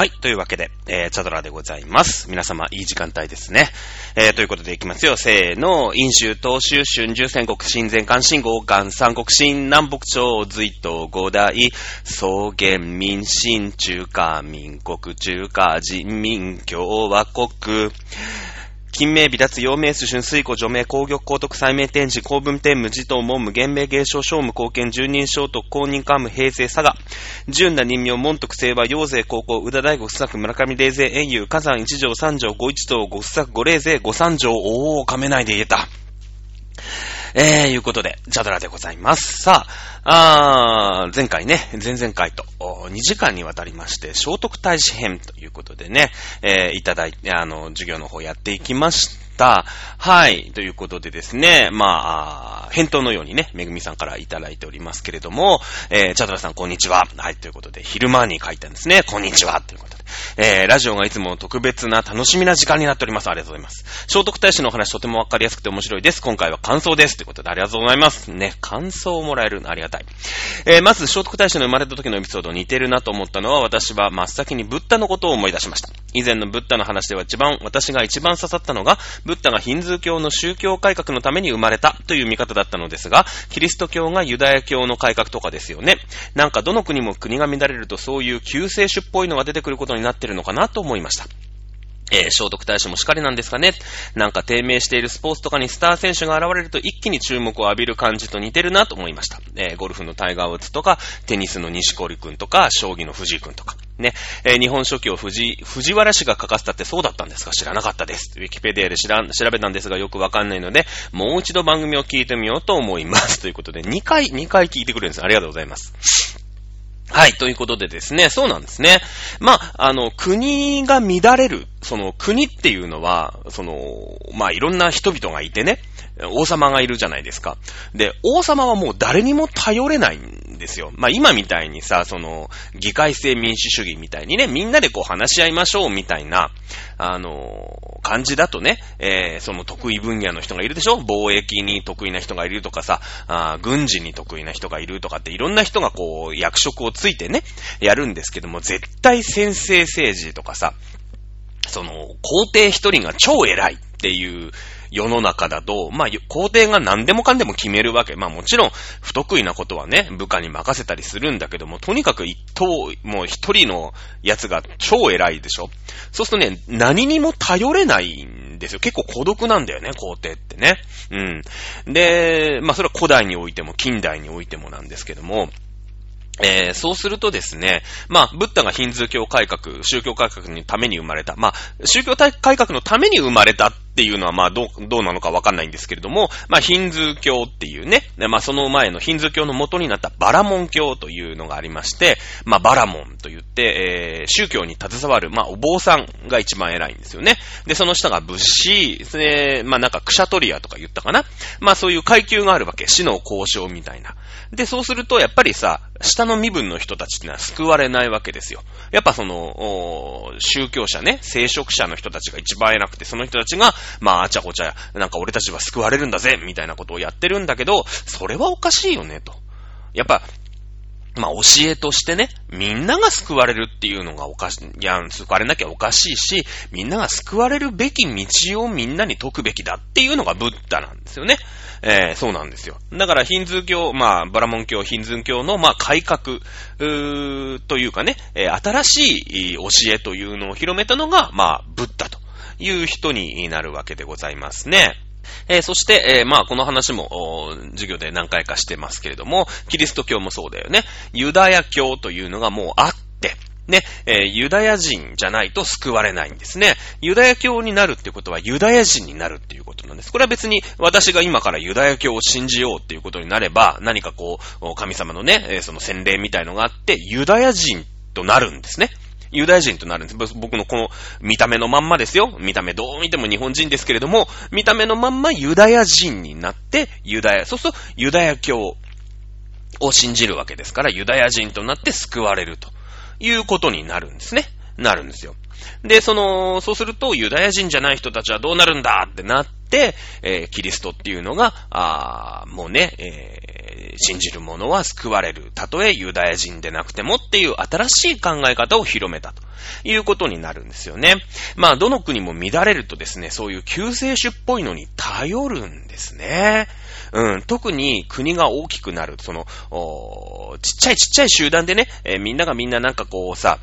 はい。というわけで、えー、チャドラでございます。皆様、いい時間帯ですね。えー、ということでいきますよ。せーの。飲酒、東州、春秋、戦国、新前関、新豪、元、三国、新南北朝、隋東、五代、草原、民、新、中華、民国、中華、人民、共和国、金名、微脱、陽明、春水庫、除名、工玉、高徳、再名、天示、公文天無、自頭、文武、玄明、芸商、商務、貢献、住人聖徳、公認、官務、平成、佐賀、純な、任命、門徳、清和、陽勢、高校、宇田大学、作、村上、霊勢、遠遊、火山、一条、三条、五一等、五作、五霊勢、五三条、おー、亀内で言えた。えー、いうことで、ジャドラでございます。さあ、あ前回ね、前々回と、2時間にわたりまして、聖徳太子編ということでね、えー、いただいて、あの、授業の方やっていきました。はい。ということでですね、まあ、返答のようにね、めぐみさんからいただいておりますけれども、えー、チャドラさん、こんにちは。はい。ということで、昼間に書いたんですね。こんにちは。ということで。えー、ラジオがいつも特別な楽しみな時間になっております。ありがとうございます。聖徳太子のお話とてもわかりやすくて面白いです。今回は感想です。ということでありがとうございます。ね、感想をもらえるのありがたい。えー、まず聖徳太子の生まれた時のエピソード似てるなと思ったのは私は真っ先にブッダのことを思い出しました。以前のブッダの話では一番、私が一番刺さったのが、ブッダがヒンズー教の宗教改革のために生まれたという見方だったのですが、キリスト教がユダヤ教の改革とかですよね。なんかどの国も国が乱れるとそういう救世主っぽいのが出てくることになってるのかなと思いました。えー、聖徳太子もしかりなんですかね。なんか低迷しているスポーツとかにスター選手が現れると一気に注目を浴びる感じと似てるなと思いました。えー、ゴルフのタイガーウッズとか、テニスの西堀くんとか、将棋の藤井くんとか。ね、えー、日本書紀を藤、藤原氏が書かせたってそうだったんですか？知らなかったです。ウィキペディアで知ら調べたんですがよくわかんないので、もう一度番組を聞いてみようと思います。ということで、2回、2回聞いてくれるんです。ありがとうございます。はい、ということでですね、そうなんですね。まあ、あの、国が乱れる、その国っていうのは、その、まあ、いろんな人々がいてね、王様がいるじゃないですか。で、王様はもう誰にも頼れないんですよ。まあ今みたいにさ、その、議会制民主主義みたいにね、みんなでこう話し合いましょうみたいな、あの感じだとね、えー、その得意分野の人がいるでしょ？貿易に得意な人がいるとかさ、あ軍事に得意な人がいるとかっていろんな人がこう、役職をついてね、やるんですけども、絶対先制政治とかさ、その、皇帝一人が超偉いっていう、世の中だと、まあ、皇帝が何でもかんでも決めるわけ。まあもちろん、不得意なことはね、部下に任せたりするんだけども、とにかく一等、もう一人のやつが超偉いでしょそうするとね、何にも頼れないんですよ。結構孤独なんだよね、皇帝ってね。うん。で、まあそれは古代においても近代においてもなんですけども、えー、そうするとですね、まあ、ブッダがヒンズー教改革、宗教改革のために生まれた。まあ、宗教改革のために生まれたっていうのは、まあ、どう、どうなのかわかんないんですけれども、まあ、ヒンズー教っていうね、まあ、その前のヒンズー教の元になったバラモン教というのがありまして、まあ、バラモンと言って、えー、宗教に携わる、まあ、お坊さんが一番偉いんですよね。で、その下が仏師、で、まあ、なんか、クシャトリアとか言ったかな。まあ、そういう階級があるわけ。死の交渉みたいな。で、そうすると、やっぱりさ、下の身分の人たちってのは救われないわけですよ。やっぱその、宗教者ね、聖職者の人たちが一番偉くて、その人たちが、まあ、あちゃこちゃ、なんか俺たちは救われるんだぜ、みたいなことをやってるんだけど、それはおかしいよね、と。やっぱ、まあ、教えとしてね、みんなが救われるっていうのがおかしい、いや、救われなきゃおかしいし、みんなが救われるべき道をみんなに解くべきだっていうのがブッダなんですよね。えー、そうなんですよ。だから、ヒンズー教、まあ、バラモン教、ヒンズー教の、まあ、改革、うというかね、えー、新しい教えというのを広めたのが、まあ、ブッダという人になるわけでございますね。えー、そして、えー、まあ、この話も、授業で何回かしてますけれども、キリスト教もそうだよね。ユダヤ教というのがもうあって、ね、えー、ユダヤ人じゃないと救われないんですね。ユダヤ教になるってことはユダヤ人になるっていうことなんです。これは別に私が今からユダヤ教を信じようっていうことになれば、何かこう、神様のね、えその洗礼みたいのがあって、ユダヤ人となるんですね。ユダヤ人となるんです。僕のこの見た目のまんまですよ。見た目どう見ても日本人ですけれども、見た目のまんまユダヤ人になって、ユダヤ、そうするとユダヤ教を信じるわけですから、ユダヤ人となって救われるということになるんですね。なるんですよ。で、その、そうすると、ユダヤ人じゃない人たちはどうなるんだってなって、えー、キリストっていうのが、あもうね、えー信じる者は救われる。たとえユダヤ人でなくてもっていう新しい考え方を広めたということになるんですよね。まあ、どの国も乱れるとですね、そういう救世主っぽいのに頼るんですね。うん、特に国が大きくなる、その、ちっちゃいちっちゃい集団でね、えーみんながみんななんかこうさ、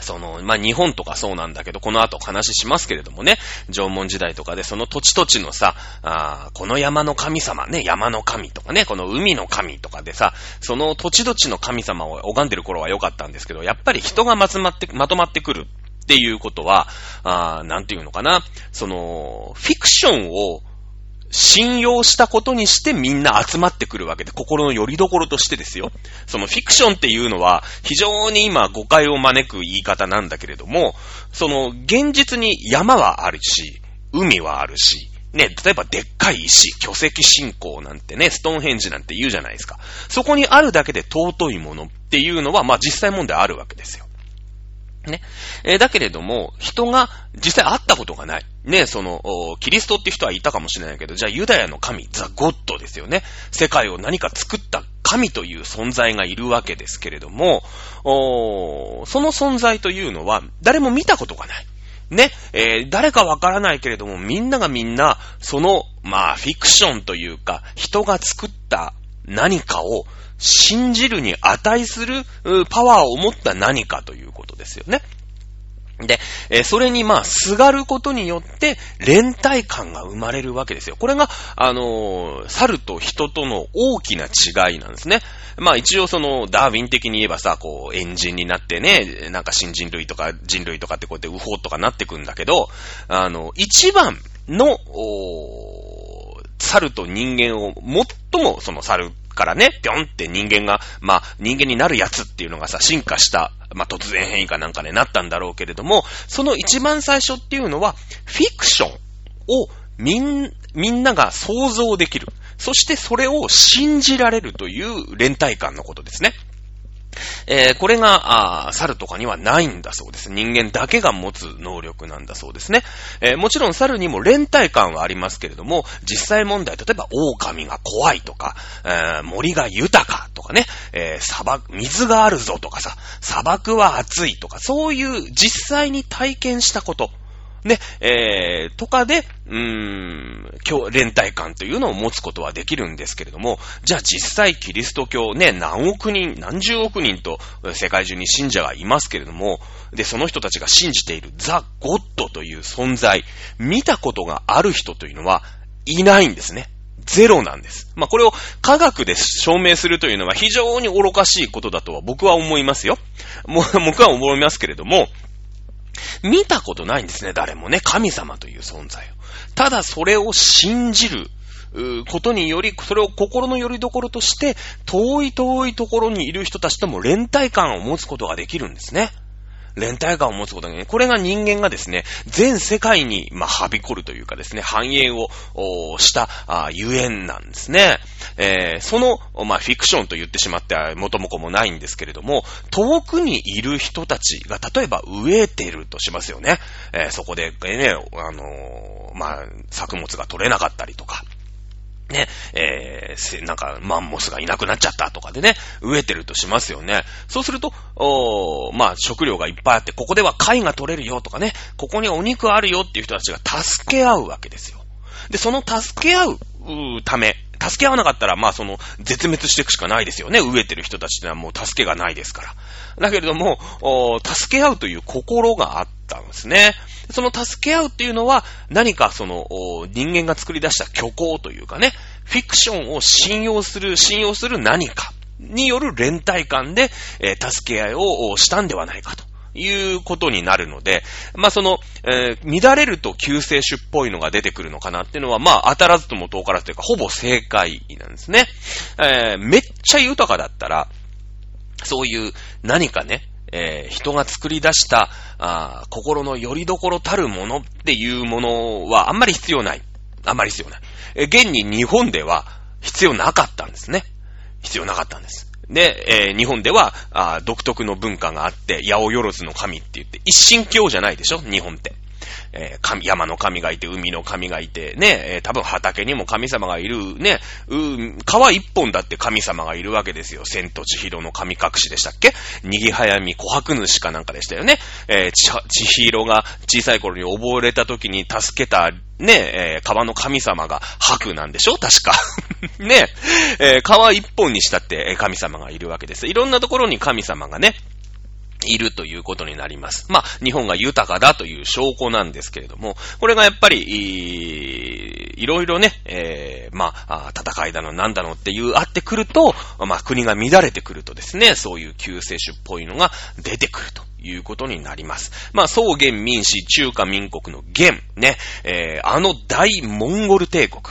その、まあ、日本とかそうなんだけど、この後話しますけれどもね、縄文時代とかでその土地土地のさ、あこの山の神様ね、山の神とかね、この海の神とかでさ、その土地土地の神様を拝んでる頃は良かったんですけど、やっぱり人がまとまって、まとまってくるっていうことは、あなんていうのかな、その、フィクションを信用したことにしてみんな集まってくるわけで、心の拠り所としてですよ。そのフィクションっていうのは、非常に今誤解を招く言い方なんだけれども、その現実に山はあるし、海はあるし、ね、例えばでっかい石、巨石信仰なんてね、ストーンヘンジなんて言うじゃないですか。そこにあるだけで尊いものっていうのは、まあ実際問題あるわけですよ。ね。えーだけれども、人が実際会ったことがない。ね、その、キリストって人はいたかもしれないけど、じゃあユダヤの神、ザ・ゴッドですよね。世界を何か作った神という存在がいるわけですけれども、その存在というのは、誰も見たことがない。ね、えー誰かわからないけれども、みんながみんな、その、まあ、フィクションというか、人が作った何かを信じるに値するパワーを持った何かということですよね。で、えそれにまあ、すがることによって、連帯感が生まれるわけですよ。これが、あのー猿と人との大きな違いなんですね。まあ一応その、ダーウィン的に言えばさ、こう、エンジンになってね、なんか新人類とか人類とかってこうやってウホーとかなってくんだけど、あの、一番の、おー猿と人間を最もその猿からね、ぴょんって人間が、まあ人間になるやつっていうのがさ、進化した、まあ突然変異かなんかね、なったんだろうけれども、その一番最初っていうのは、フィクションをみん、みんなが想像できる。そしてそれを信じられるという連帯感のことですね。えーこれが、あ猿とかにはないんだそうです。人間だけが持つ能力なんだそうですね。えーもちろん猿にも連帯感はありますけれども、実際問題、例えば狼が怖いとか、えー森が豊かとかね、え砂漠、水があるぞとかさ、砂漠は暑いとか、そういう実際に体験したこと。ね、えー、とかで、うーん、今日、連帯感というのを持つことはできるんですけれども、じゃあ実際キリスト教ね、何億人、何十億人と世界中に信者がいますけれども、で、その人たちが信じているザ・ゴッドという存在、見たことがある人というのはいないんですね。ゼロなんです。まあ、これを科学で証明するというのは非常に愚かしいことだとは僕は思いますよ。もう僕は思いますけれども、見たことないんですね、誰もね。神様という存在を。ただそれを信じる。ことにより、それを心の拠り所として、遠い遠いところにいる人たちとも連帯感を持つことができるんですね。連帯感を持つことがね、これが人間がですね、全世界に、まあ、はびこるというかですね、繁栄をした、あーゆえんなんですね。えーその、まあ、フィクションと言ってしまっては元も子もないんですけれども、遠くにいる人たちが、例えば飢えてるとしますよね。えーそこで、えーね、あのーまあ、作物が取れなかったりとか、ね、えーせなんか、マンモスがいなくなっちゃったとかでね、飢えてるとしますよね。そうすると、おまあ、食料がいっぱいあって、ここでは貝が取れるよとかね、ここにお肉あるよっていう人たちが助け合うわけですよ。で、その助け合うため、助け合わなかったら、まあその、絶滅していくしかないですよね。飢えてる人たちってのはもう助けがないですから。だけれども、お助け合うという心があってたんですね。その助け合うっていうのは、何かその、人間が作り出した虚構というかね、フィクションを信用する、信用する何かによる連帯感で、えー助け合いをしたんではないかと。いうことになるので、まあその、えー乱れると救世主っぽいのが出てくるのかなっていうのは、まあ当たらずとも遠からずというか、ほぼ正解なんですね。えーめっちゃ豊かだったら、そういう何かね、えー人が作り出したあ心の拠り所たるものっていうものはあんまり必要ない。あんまり必要ない。えー現に日本では必要なかったんですね。必要なかったんです。で、えー日本ではあ独特の文化があって、八百万の神って言って、一神教じゃないでしょ？日本って。えー、神、山の神がいて、海の神がいて、ね、えー、多分畑にも神様がいる、ね、う、川一本だって神様がいるわけですよ。千と千尋の神隠しでしたっけ？逃げ早見琥珀主かなんかでしたよね。えー、千尋が小さい頃に溺れた時に助けたね、えー、川の神様が白なんでしょ？確か。ね、えー、川一本にしたって神様がいるわけです。いろんなところに神様がね、いるということになります。まあ、日本が豊かだという証拠なんですけれども、これがやっぱり、いろいろね、えー、まあ、戦いだの、なんだのっていう、あってくると、まあ、国が乱れてくるとですね、そういう救世主っぽいのが出てくると。いうことになります。まあ、草原民主中華民国の元、ね、えー、あの大モンゴル帝国。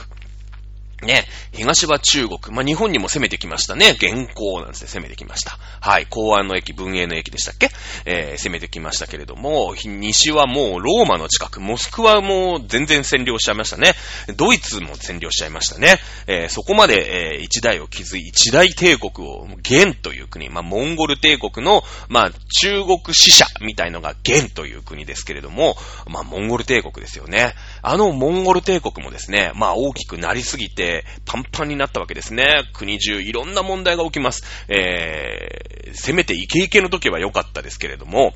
ね、東は中国。まあ、日本にも攻めてきましたね。現行なんですね、攻めてきました。はい。公安の駅、文英の駅でしたっけ？えー、攻めてきましたけれども、西はもうローマの近く、モスクワも全然占領しちゃいましたね。ドイツも占領しちゃいましたね。えー、そこまで、えー、一代を築い、一大帝国を、元という国、まあ、モンゴル帝国の、まあ、中国使者みたいのが元という国ですけれども、ま、モンゴル帝国ですよね。あのモンゴル帝国もですね、ま、大きくなりすぎて、パンパンになったわけですね。国中いろんな問題が起きます。えー、せめてイケイケの時は良かったですけれども、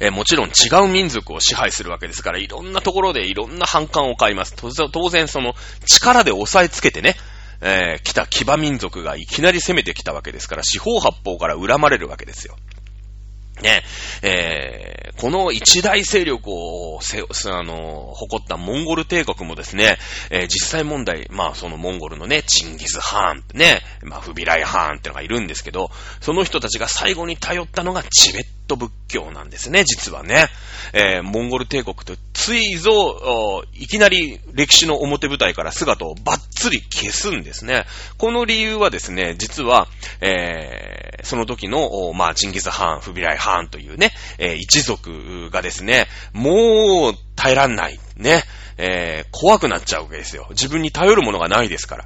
えー、もちろん違う民族を支配するわけですから、いろんなところでいろんな反感を買います。当然その力で押さえつけてね、えー、来た騎馬民族がいきなり攻めてきたわけですから、四方八方から恨まれるわけですよ。ね、えー、この一大勢力をせ、あの、誇ったモンゴル帝国もですね、えー、実際問題、まあそのモンゴルのね、チンギス・ハーン、ね、まあフビライ・ハーンってのがいるんですけど、その人たちが最後に頼ったのがチベット仏教なんですね、実はね。えー、モンゴル帝国とついぞ、いきなり歴史の表舞台から姿をバッツリ消すんですね。この理由はですね、実は、えー、その時の、まあ、チンギス・ハーン、フビライ・ハーンというね、えー、一族がですね、もう耐えらんない、ね、えー、怖くなっちゃうわけですよ。自分に頼るものがないですから。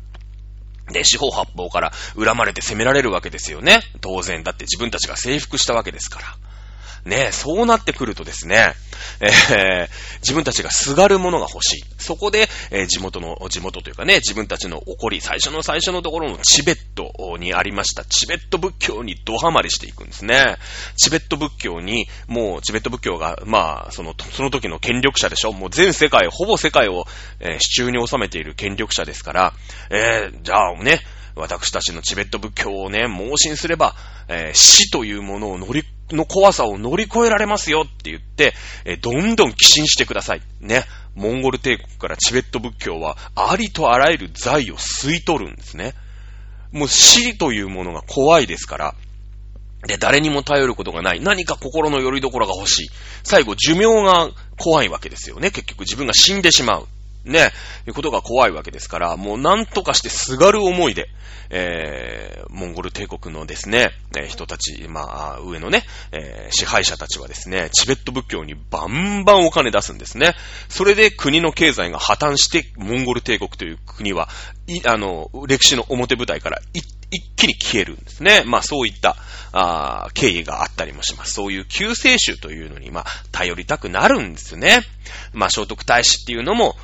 で、四方八方から恨まれて責められるわけですよね。当然。だって自分たちが征服したわけですから。ねそうなってくるとですね、えー、自分たちがすがるものが欲しい。そこで、えー、地元の、地元というかね、自分たちの起こり、最初の最初のところのチベットにありました、チベット仏教にドハマりしていくんですね。チベット仏教に、もうチベット仏教が、まあ、その、その時の権力者でしょもう全世界、ほぼ世界を、えー、手中に収めている権力者ですから、えー、じゃあね、私たちのチベット仏教をね、盲信すれば、えー、死というものを乗り、の怖さを乗り越えられますよって言って、えー、どんどん寄進してください。ね。モンゴル帝国からチベット仏教は、ありとあらゆる財を吸い取るんですね。もう死というものが怖いですから、で、誰にも頼ることがない。何か心の拠り所が欲しい。最後、寿命が怖いわけですよね。結局自分が死んでしまう。ね、いうことが怖いわけですから、もう何とかしてすがる思いで、えー、モンゴル帝国のですね、えー、人たち、まあ、上のね、えー、支配者たちはですね、チベット仏教にバンバンお金出すんですね。それで国の経済が破綻して、モンゴル帝国という国は、い、あの、歴史の表舞台から一気に消えるんですね。まあそういった、あ経緯があったりもします。そういう救世主というのに、まあ、頼りたくなるんですよね。まあ、聖徳太子っていうのも、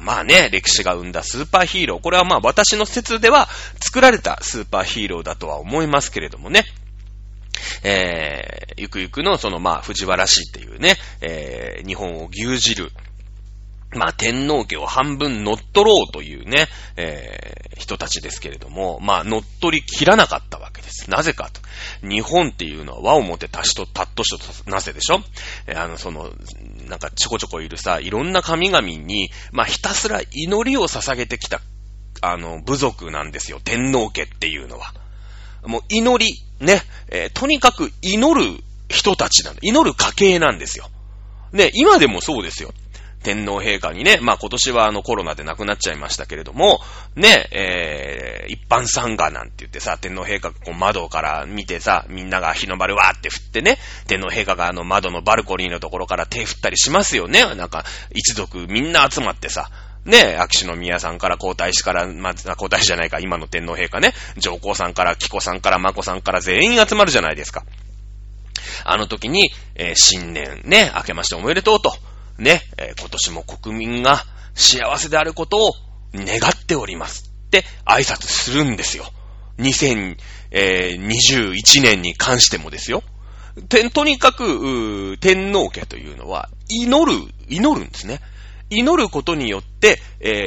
まあね、歴史が生んだスーパーヒーロー。これはまあ私の説では作られたスーパーヒーローだとは思いますけれどもね。えー、ゆくゆくのそのまあ藤原氏っていうね、えー、日本を牛耳る、まあ、天皇家を半分乗っ取ろうというね、えー、人たちですけれども、まあ、乗っ取り切らなかったわけです。なぜかと。日本っていうのは和をもて足しと、たっとしとなぜでしょ？えー、あの、その、なんかちょこちょこいるさ、いろんな神々に、まあ、ひたすら祈りを捧げてきた、あの、部族なんですよ。天皇家っていうのは。もう祈り、ね、えー、とにかく祈る人たちなんだ。祈る家系なんですよ。ね、今でもそうですよ。天皇陛下にね、まあ今年はあのコロナで亡くなっちゃいましたけれども、ね、えー、一般参賀なんて言ってさ、天皇陛下がこう窓から見てさ、みんなが日の丸わーって振ってね、天皇陛下があの窓のバルコニーのところから手振ったりしますよね。なんか、一族みんな集まってさ、ね、秋篠宮さんから皇太子から、まあ、皇太子じゃないか、今の天皇陛下ね、上皇さんから、紀子さんから、眞子さんから全員集まるじゃないですか。あの時に、えー、新年ね、明けましておめでとうと。ね、え今年も国民が幸せであることを願っておりますって挨拶するんですよ。2021年に関してもですよ。とにかく、天皇家というのは、祈る、祈るんですね。祈ることによって、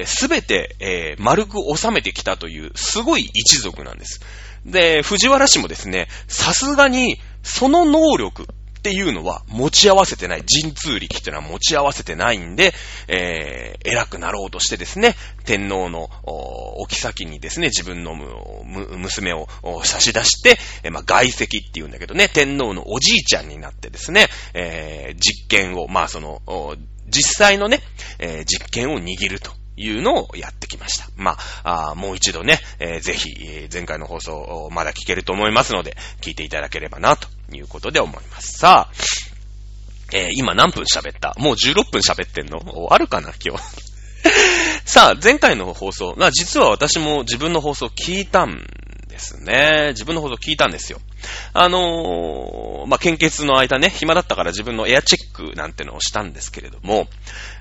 すべて、えー丸く収めてきたという、すごい一族なんです。で、藤原氏もですね、さすがに、その能力っていうのは持ち合わせてない。神通力っていうのは持ち合わせてないんで、えー偉くなろうとしてですね、天皇のおお妃にですね、自分のむむ娘を差し出して、えーまあ、外籍っていうんだけどね、天皇のおじいちゃんになってですね、えー実権を、まあその、実際のね、えー実権を握ると。いうのをやってきました。まあ、あもう一度ね、えーぜひ、前回の放送、まだ聞けると思いますので、聞いていただければな、ということで思います。さあ、えー今何分喋った？もう16分喋ってんの？あるかな今日。さあ、前回の放送が、実は私も自分の放送聞いたんですね。自分の放送聞いたんですよ。あのーまあ、献血の間ね、暇だったから自分のエアチェックなんてのをしたんですけれども、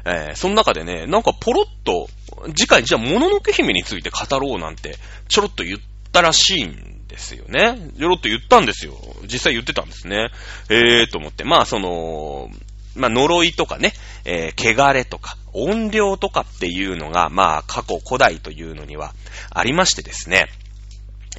えーその中でね、なんかポロッと、次回じゃあ、もののけ姫について語ろうなんて、ちょろっと言ったらしいんですよね。ちょろっと言ったんですよ。実際言ってたんですね。えーと思って。まあ、その、まあ、呪いとかね、えー汚れとか、音量とかっていうのが、まあ、過去古代というのにはありましてですね。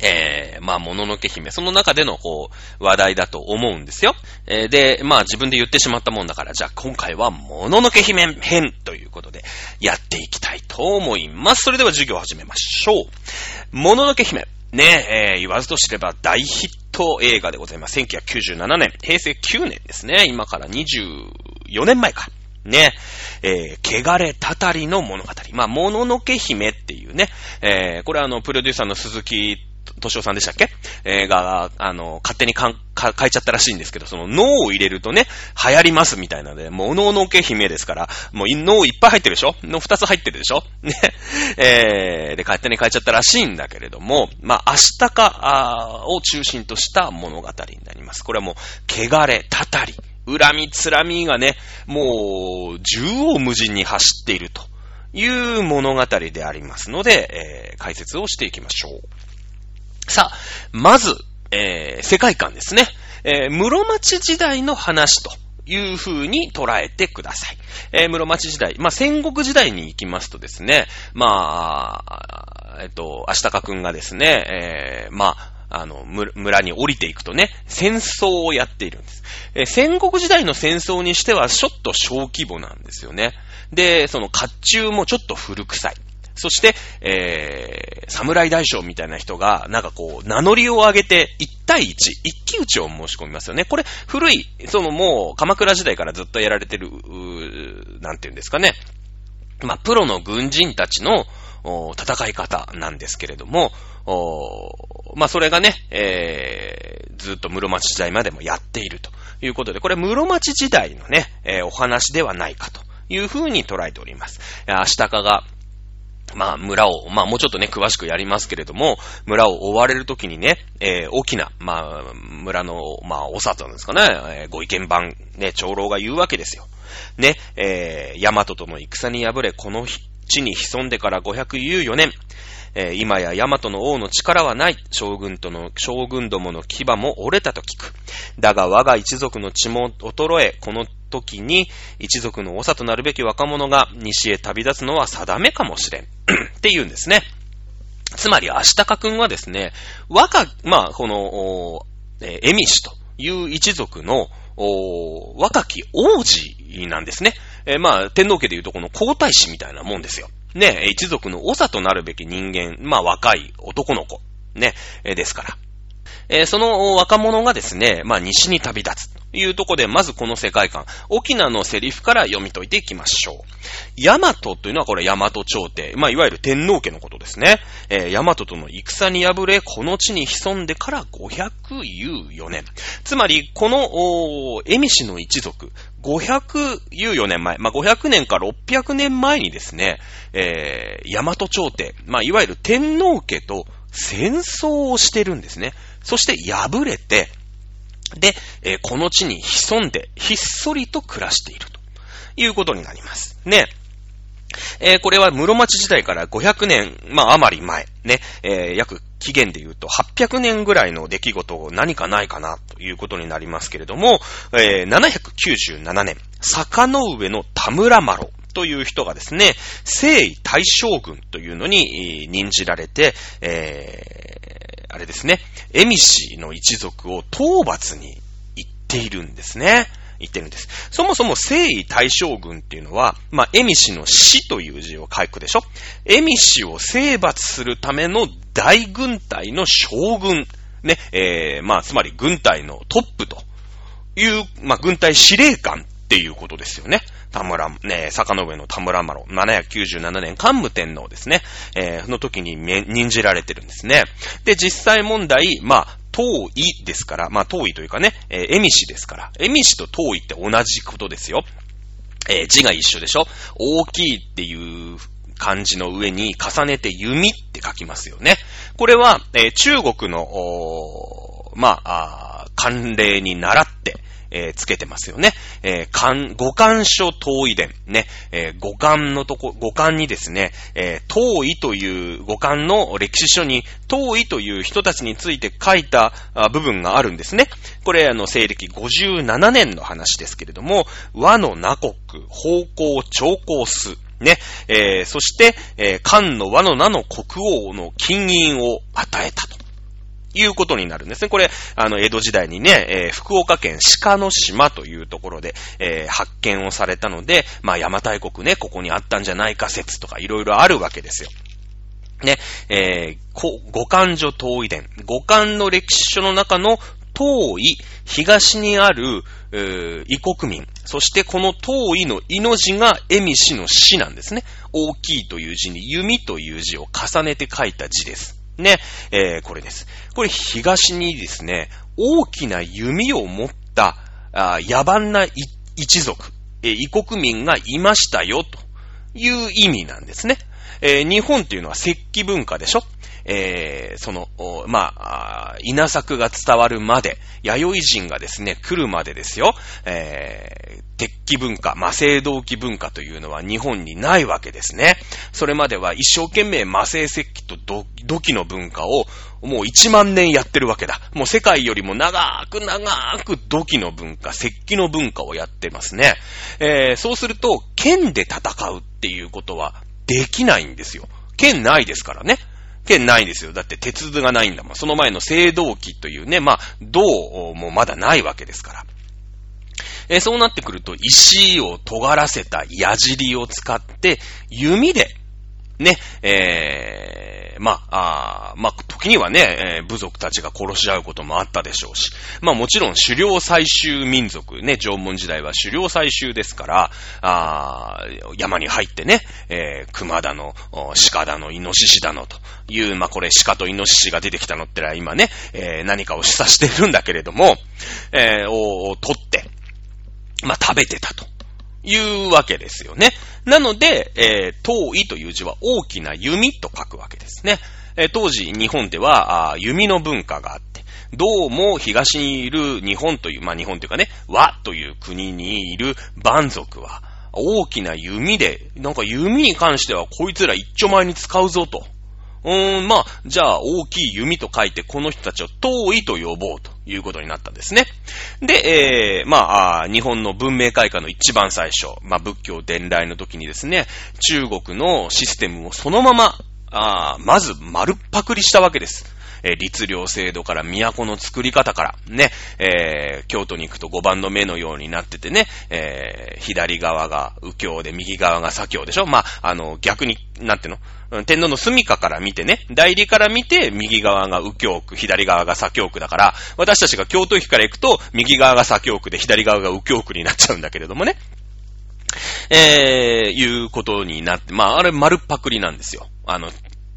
えー、まあ、もののけ姫。その中での、こう、話題だと思うんですよ。えーで、まあ、自分で言ってしまったもんだから、じゃあ、今回は、もののけ姫編ということで、やっていきたいと思います。それでは授業を始めましょう。もののけ姫。ねえ、ー言わずと知れば大ヒット映画でございます。1997年、平成9年ですね。今から24年前か。ね、えー、汚れたたりの物語。まあ、もののけ姫っていうね、えー、これはあの、プロデューサーの鈴木敏夫さんでしたっけ？えー、が、あの、勝手にかんか変えちゃったらしいんですけど、その脳を入れるとね、流行りますみたいなので、もう、おののけ姫ですから、もう脳いっぱい入ってるでしょ？の二つ入ってるでしょ？ね。えー、で、勝手に変えちゃったらしいんだけれども、まあ、明日か、あーを中心とした物語になります。これはもう、汚れ、たたり、恨み、つらみがね、もう、縦横無尽に走っているという物語でありますので、えー、解説をしていきましょう。さあ、まず、えー、世界観ですね。えー、室町時代の話という風に捉えてください。えー、室町時代。まあ、戦国時代に行きますとですね、まあ、えっと、アシタカくんがですね、えー、まあ、あの、村に降りていくとね、戦争をやっているんです。えー戦国時代の戦争にしてはちょっと小規模なんですよね。で、その甲冑もちょっと古臭い。そして、えー、侍大将みたいな人が、なんかこう、名乗りを上げて、1対1、一騎打ちを申し込みますよね。これ、古い、そのもう、鎌倉時代からずっとやられてる、うなんていうんですかね。まあ、プロの軍人たちの戦い方なんですけれども、まあ、それがね、えー、ずっと室町時代までもやっているということで、これ室町時代のね、えーお話ではないかというふうに捉えております。アシタカが、まあ、村を、まあ、もうちょっとね、詳しくやりますけれども、村を追われるときにね、えー大きな、まあ、村の、まあ、お里なんですかね、えーご意見番、ね、長老が言うわけですよ。ね、えー、大和との戦に敗れ、この地に潜んでから514年、えー今や大和の王の力はない。将軍との、将軍どもの牙も折れたと聞く。だが我が一族の血も衰え、この時に一族の長となるべき若者が西へ旅立つのは定めかもしれん。って言うんですね。つまり、アシタカ君はですね、若、まあ、この、えーエミシという一族の、お若き王子なんですね。えーまあ、天皇家でいうとこの皇太子みたいなもんですよ。ね、一族の長となるべき人間、まあ、若い男の子、ね、えーですから。えーその若者がですね、まあ、西に旅立つというところで、まずこの世界観、沖縄のセリフから読み解いていきましょう。大和というのはこれ大和朝廷、まあ、いわゆる天皇家のことですね。えー大和との戦に敗れ、この地に潜んでから514年。つまり、この、おー、エミシの一族、514年前、まあ、500年か600年前にですね、えー、大和朝廷、まあ、いわゆる天皇家と戦争をしてるんですね。そして敗れて、で、えーこの地に潜んで、ひっそりと暮らしているということになります。ね。えー、これは室町時代から500年、まあ、余り前、ね、えー、約期限で言うと800年ぐらいの出来事を何かないかなということになりますけれども、えー、797年、坂の上の田村麻呂という人がですね、征夷大将軍というのに任じられて、えー、あれですね、エミシの一族を討伐に行っているんですね。言ってるんです。そもそも征夷大将軍っていうのは、まあ、エミシの死という字を書くでしょエミシを征伐するための大軍隊の将軍。ね、えー、まあ、つまり軍隊のトップという、まあ、軍隊司令官っていうことですよね。田村、ね、坂の上の田村麻呂、797年桓武天皇ですね、えー、の時に任じられてるんですね。で、実際問題、まあ、遠いですから、まあ遠いというかね、えー、エミシですから、エミシと遠いって同じことですよ。えー、字が一緒でしょ大きいっていう漢字の上に重ねて弓って書きますよね。これは、えー、中国の、まあ、慣例に習って、えー、つけてますよね。えー、漢、五漢書遠い伝。ね。えー、五漢のとこ、五漢にですね、えー、遠いという五漢の歴史書に、遠いという人たちについて書いた部分があるんですね。これ、あの、西暦57年の話ですけれども、和の名国、方向、長江数。ね、えー、そして、えー、漢の和の名の国王の金印を与えたと。いうことになるんですね。これ、あの、江戸時代にね、えー、福岡県鹿の島というところで、えー、発見をされたので、まあ、邪馬台国ね、ここにあったんじゃないか説とかいろいろあるわけですよ。ね、えー、五漢所遠い伝。五漢の歴史書の中の遠い、東にある、えー、異国民。そしてこの遠いのいの字が恵美氏の死なんですね。大きいという字に弓という字を重ねて書いた字です。ね、えー、これです。これ東にですね、大きな弓を持った、あ野蛮な一族、え、異国民がいましたよ、という意味なんですね。えー、日本っていうのは石器文化でしょえー、その、まあ、稲作が伝わるまで、弥生人がですね、来るまでですよ、えー、鉄器文化、魔製銅器文化というのは日本にないわけですね。それまでは一生懸命魔製石器と土器の文化をもう1万年やってるわけだ。もう世界よりも長く長く土器の文化、石器の文化をやってますね。えー、そうすると、剣で戦うっていうことはできないんですよ。剣ないですからね。剣ないんですよ。だって鉄図がないんだもん。その前の青銅器というね、まあ、銅もまだないわけですから。えー、そうなってくると、石を尖らせた矢尻を使って、弓で、ね、えー、まあ、あまあ、時にはね、えー、部族たちが殺し合うこともあったでしょうし、まあもちろん狩猟採集民族、ね、縄文時代は狩猟採集ですから、あ山に入ってね、えー、熊だの、鹿だの、イノシシだのという、まあこれ鹿とイノシシが出てきたのってのは今ね、えー、何かを示唆してるんだけれども、えー、を取って、まあ食べてたと。いうわけですよね。なので、えー、遠いという字は大きな弓と書くわけですね。えー、当時日本では弓の文化があって、どうも東にいる日本という、まあ日本というかね、和という国にいる蛮族は、大きな弓で、なんか弓に関してはこいつら一丁前に使うぞと。うーん、まあ、じゃあ大きい弓と書いてこの人たちを遠いと呼ぼうということになったんですね。で、えー、まあ、日本の文明開化の一番最初、まあ、仏教伝来の時にですね、中国のシステムをそのまま、あまず丸っパクリしたわけです。え律令制度から都の作り方から、ね、えー、京都に行くと5番の目のようになっててね、えー、左側が右京で右側が左京でしょまあ、あの、逆に、なんていうの？天皇の住処から見てね、代理から見て、右側が右京区、左側が左京区だから、私たちが京都駅から行くと、右側が左京区で、左側が右京区になっちゃうんだけれどもね。えー、いうことになって、まあ、あれ丸パクリなんですよ。あの、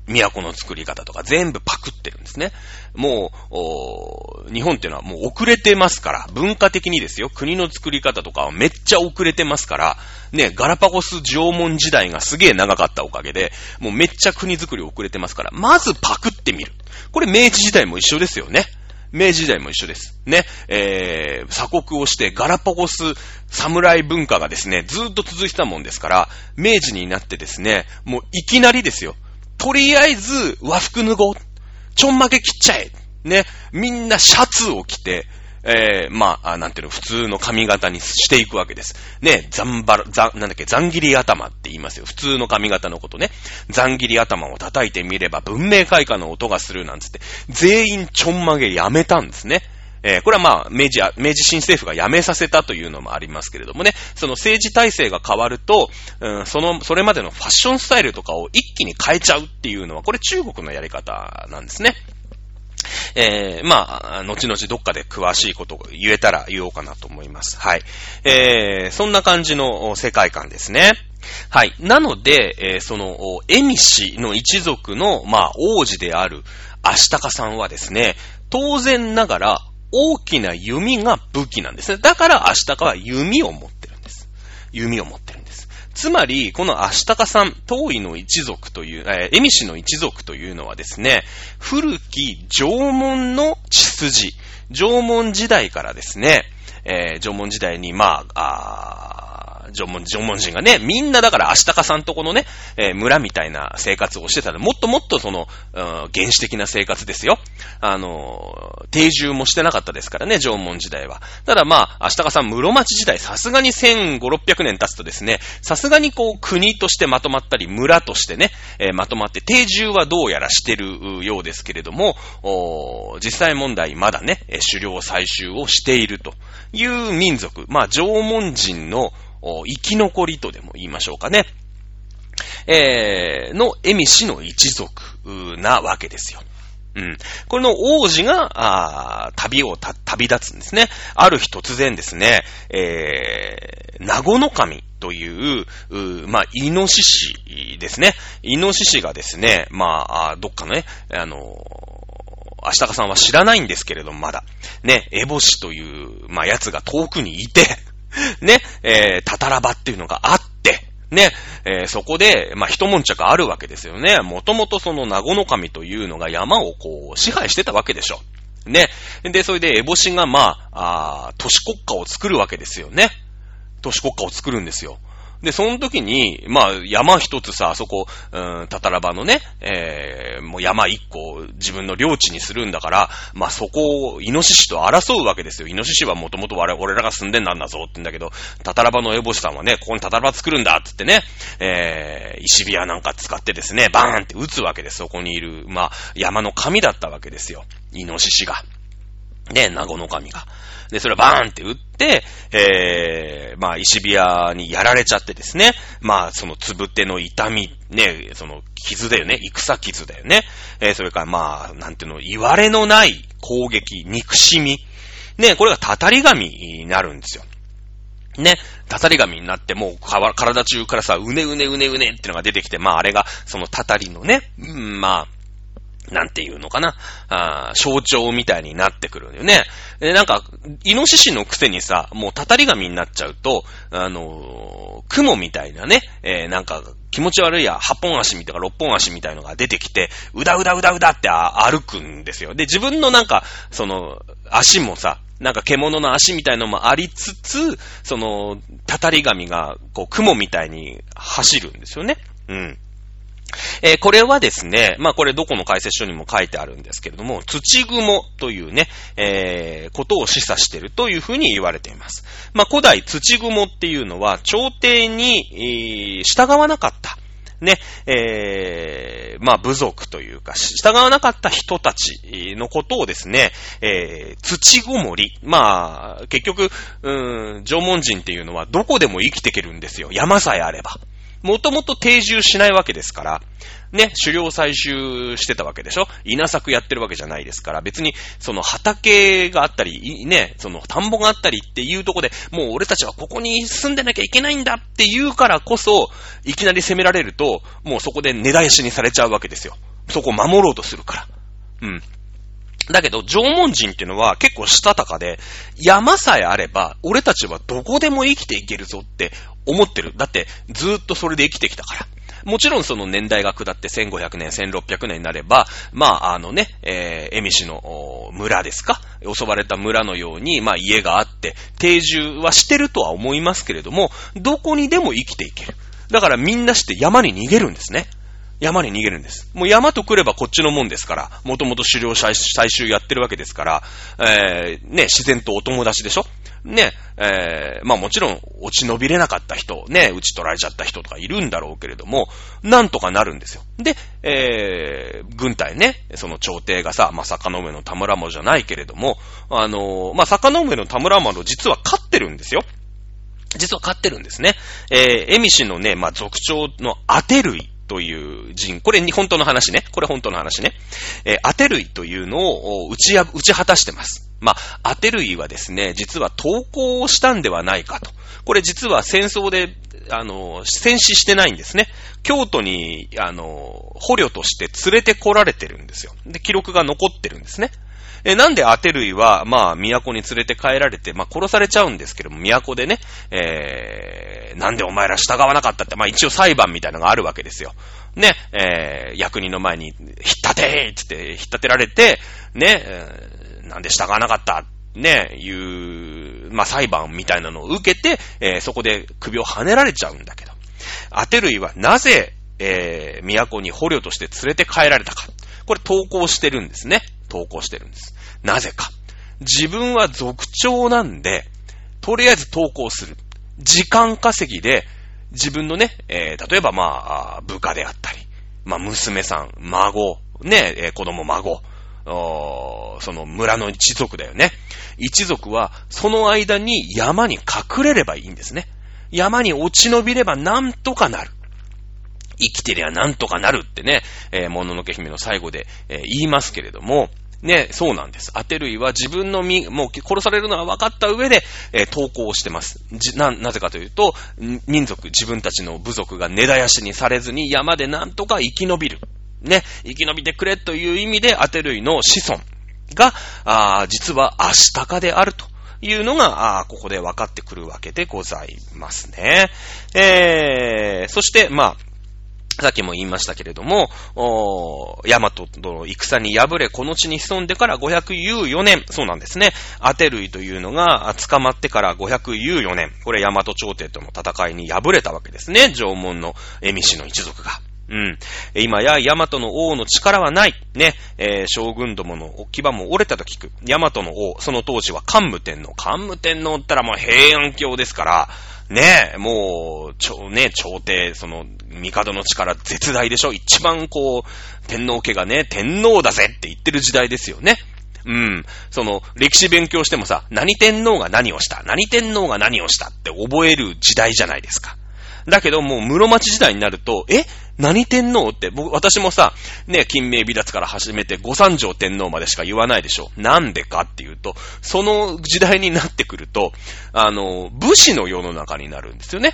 都の作り方とか全部パクってるんですね。もう、日本っていうのはもう遅れてますから、文化的にですよ、国の作り方とかはめっちゃ遅れてますから、ね、ガラパゴス縄文時代がすげえ長かったおかげで、もうめっちゃ国作り遅れてますから、まずパクってみる。これ明治時代も一緒ですよね。明治時代も一緒です。ね。えー、鎖国をしてガラパゴス侍文化がですね、ずーっと続いてたもんですから、明治になってですね、もういきなりですよ。とりあえず和服脱ごう。ちょんまげ切っちゃえ。ね。みんなシャツを着て、えー、まあ、なんていうの、普通の髪型にしていくわけです。ね、ザンバラ、ザなんだっけ、ザンギリ頭って言いますよ。普通の髪型のことね。ザンギリ頭を叩いてみれば文明開化の音がするなんつって、全員ちょんまげやめたんですね。えー、これはまあ、明治、明治新政府が辞めさせたというのもありますけれどもね、その政治体制が変わると、うん、その、それまでのファッションスタイルとかを一気に変えちゃうっていうのは、これ中国のやり方なんですね。えー、まあ、後々どっかで詳しいことを言えたら言おうかなと思います。はい。えー、そんな感じの世界観ですね。はい。なので、えー、その、エミ氏の一族の、まあ、王子である、アシタカさんはですね、当然ながら、大きな弓が武器なんですね。だからアシタカは弓を持ってるんです。弓を持ってるんです。つまり、このアシタカさん、東位の一族という、えー、エミシの一族というのはですね、古き縄文の血筋、縄文時代からですね、えー、縄文時代に、まあ、あ縄文、縄文人がね、みんなだから足高さんとこのね、えー、村みたいな生活をしてたら、もっともっとその、原始的な生活ですよ。あの、定住もしてなかったですからね、縄文時代は。ただまあ、足高さん室町時代、さすがに1500、600年経つとですね、さすがにこう、国としてまとまったり、村としてね、えー、まとまって、定住はどうやらしてるようですけれども、実際問題まだね、狩猟採集をしているという民族、まあ、縄文人の生き残りとでも言いましょうかね。えー、の、エミ氏の一族なわけですよ。うん。これの王子が、あ旅を旅立つんですね。ある日突然ですね、えー、名護の神という、うまあ、イノシシですね。イノシシがですね、まあ、どっかのね、あのー、アシタカさんは知らないんですけれども、まだ。ね、エボシという、まあ、やつが遠くにいて、ね、えー、たたらばっていうのがあって、ね、えー、そこで、まあ、一悶着あるわけですよね。もともとその名護の神というのが山をこう、支配してたわけでしょ。ね。で、それで、エボシが、まあ、あ都市国家を作るわけですよね。都市国家を作るんですよ。で、その時に、まあ、山一つさ、あそこ、うん、たたらばのね、えー、もう山一個自分の領地にするんだから、まあそこをイノシシと争うわけですよ。イノシシはもともと我俺らが住んでんなんだぞって言うんだけど、たたらばのエボシさんはね、ここにたたらば作るんだって言ってね、えー、石ビアなんか使ってですね、バーンって撃つわけです。そこにいる、まあ、山の神だったわけですよ。イノシシが。ね、名護の神が。で、それをバーンって撃って、えー、まあ、石ビアにやられちゃってですね。まあ、そのつぶての痛み、ね、その傷だよね。戦傷だよね。えー、それからまあ、なんていうの、言われのない攻撃、憎しみ。ね、これがたたり神になるんですよ。ね、たたり神になってもう体中からさ、うねうねうねうねってのが出てきて、まああれがそのたたりのね、うん、まあ、なんていうのかな、あ象徴みたいになってくるんだよね。で、なんか、イノシシのくせにさ、もうたたり神になっちゃうと、あのー、雲みたいなね、えー、なんか、気持ち悪いや、八本足みたいな六本足みたいのが出てきて、うだうだうだうだって歩くんですよ。で、自分のなんか、その、足もさ、なんか獣の足みたいのもありつつ、その、たたり神が、こう、雲みたいに走るんですよね。うん。えー、これはですね、まあこれどこの解説書にも書いてあるんですけれども、土雲というね、えー、ことを示唆しているというふうに言われています。まあ古代土雲っていうのは、朝廷に、えー、従わなかった。ね、えー、まあ部族というか、従わなかった人たちのことをですね、えー、土ごもり。まあ、結局、うーん、縄文人っていうのはどこでも生きていけるんですよ。山さえあれば。もともと定住しないわけですから、ね、狩猟採集してたわけでしょ？稲作やってるわけじゃないですから、別に、その畑があったり、ね、その田んぼがあったりっていうとこで、もう俺たちはここに住んでなきゃいけないんだって言うからこそ、いきなり攻められると、もうそこで根絶やしにされちゃうわけですよ。そこを守ろうとするから。うん。だけど、縄文人っていうのは結構したたかで、山さえあれば、俺たちはどこでも生きていけるぞって思ってる。だって、ずーっとそれで生きてきたから。もちろんその年代が下って1500年、1600年になれば、まあ、あのね、えー、エミシの村ですか？襲われた村のように、まあ家があって、定住はしてるとは思いますけれども、どこにでも生きていける。だからみんなして山に逃げるんですね。山に逃げるんです。もう山と来ればこっちのもんですから、もともと狩猟採集やってるわけですから、えー、ね、自然とお友達でしょ？ね、えー、まあもちろん落ち延びれなかった人、ね、打ち取られちゃった人とかいるんだろうけれども、なんとかなるんですよ。で、えー、軍隊ね、その朝廷がさ、まあ坂の上の田村丸じゃないけれども、あのー、まあ坂の上の田村丸実は勝ってるんですよ。実は勝ってるんですね。えー、エミシのね、まあ族長の当て類という人、これ本当の話ね。これ本当の話ね。えー、当て類というのを打ちや、打ち果たしてます。まあ、当て類はですね、実は投稿をしたんではないかと。これ実は戦争で、あの、戦死してないんですね。京都に、あの、捕虜として連れて来られてるんですよ。で、記録が残ってるんですね。え、なんで当て類は、まあ、都に連れて帰られて、まあ、殺されちゃうんですけども、都でね、えー、なんでお前ら従わなかったって、まあ、一応裁判みたいなのがあるわけですよ。ね、えー、役人の前に、引っ立てーって、引っ立てられて、ね、えー、なんで従わなかったね、いう、まあ、裁判みたいなのを受けて、えー、そこで首を跳ねられちゃうんだけど、当て類はなぜ、えー、都に捕虜として連れて帰られたか。これ投稿してるんですね。投稿してるんです。なぜか。自分は族長なんで、とりあえず投稿する。時間稼ぎで、自分のね、えー、例えばまあ、部下であったり、まあ、娘さん、孫、ね、えー、子供、孫、その村の一族だよね。一族は、その間に山に隠れればいいんですね。山に落ち延びればなんとかなる。生きてりゃなんとかなるってね、えー、もののけ姫の最後で、えー、言いますけれども、ね、そうなんです。当て類は自分の身、もう殺されるのは分かった上で、えー、投稿をしてます。じな、なぜかというと、民族、自分たちの部族が根絶やしにされずに山でなんとか生き延びる。ね、生き延びてくれという意味で、当て類の子孫が、あ実はアシタカであると。いうのが、あここで分かってくるわけでございますね。えー、そして、まあ、さっきも言いましたけれども、ヤマトの戦に敗れ、この地に潜んでから514年、そうなんですね。アテ類というのが捕まってから514年、これヤマト朝廷との戦いに敗れたわけですね。縄文のエミシの一族が。うん。今や、ヤマトの王の力はない。ね。えー、将軍どもの牙も折れたと聞く。ヤマトの王、その当時は桓武天皇。桓武天皇ったらもう平安京ですから、ねえ、もう、ちょ、ねえ、朝廷、その、帝の力絶大でしょ一番こう、天皇家がね、天皇だぜって言ってる時代ですよね。うん。その、歴史勉強してもさ、何天皇が何をした何天皇が何をしたって覚える時代じゃないですか。だけどもう室町時代になると、え？何天皇って、僕、私もさ、ね、金明美脱から始めて、五三条天皇までしか言わないでしょ。なんでかっていうと、その時代になってくると、あの、武士の世の中になるんですよね。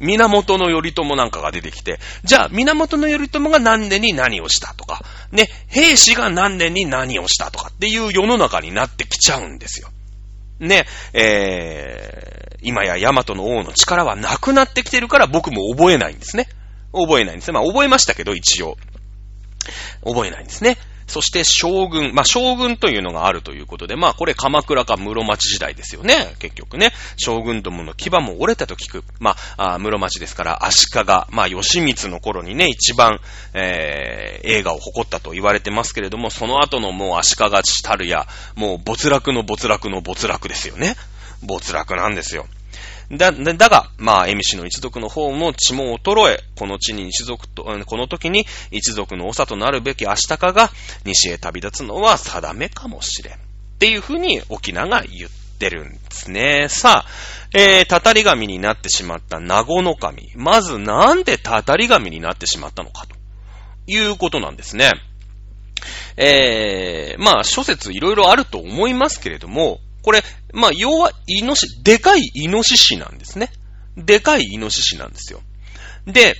源頼朝なんかが出てきて、じゃあ、源頼朝が何年に何をしたとか、ね、兵士が何年に何をしたとかっていう世の中になってきちゃうんですよ。ね、えー、今や大和の王の力はなくなってきてるから僕も覚えないんですね。覚えないんですね。まあ覚えましたけど、一応。覚えないんですね。そして将軍。まあ、将軍というのがあるということで、まあ、これ鎌倉か室町時代ですよね。結局ね。将軍どもの牙も折れたと聞く。まあ、あ室町ですから足利、まあ、義満の頃にね、一番、えー、映画を誇ったと言われてますけれども、その後のもう足利たるや、もう没落の没落の没落ですよね。没落なんですよ。だ、だが、まあ、エミシの一族の方も血も衰え、この地に一族と、この時に一族の長となるべきアシタカが西へ旅立つのは定めかもしれん。っていうふうに沖縄が言ってるんですね。さあ、えー、たたり神になってしまった名護の神。まずなんでたたり神になってしまったのかということなんですね。えー、まあ、諸説いろいろあると思いますけれども、これ、まあ、要は、イノシ、でかいイノシシなんですね。でかいイノシシなんですよ。で、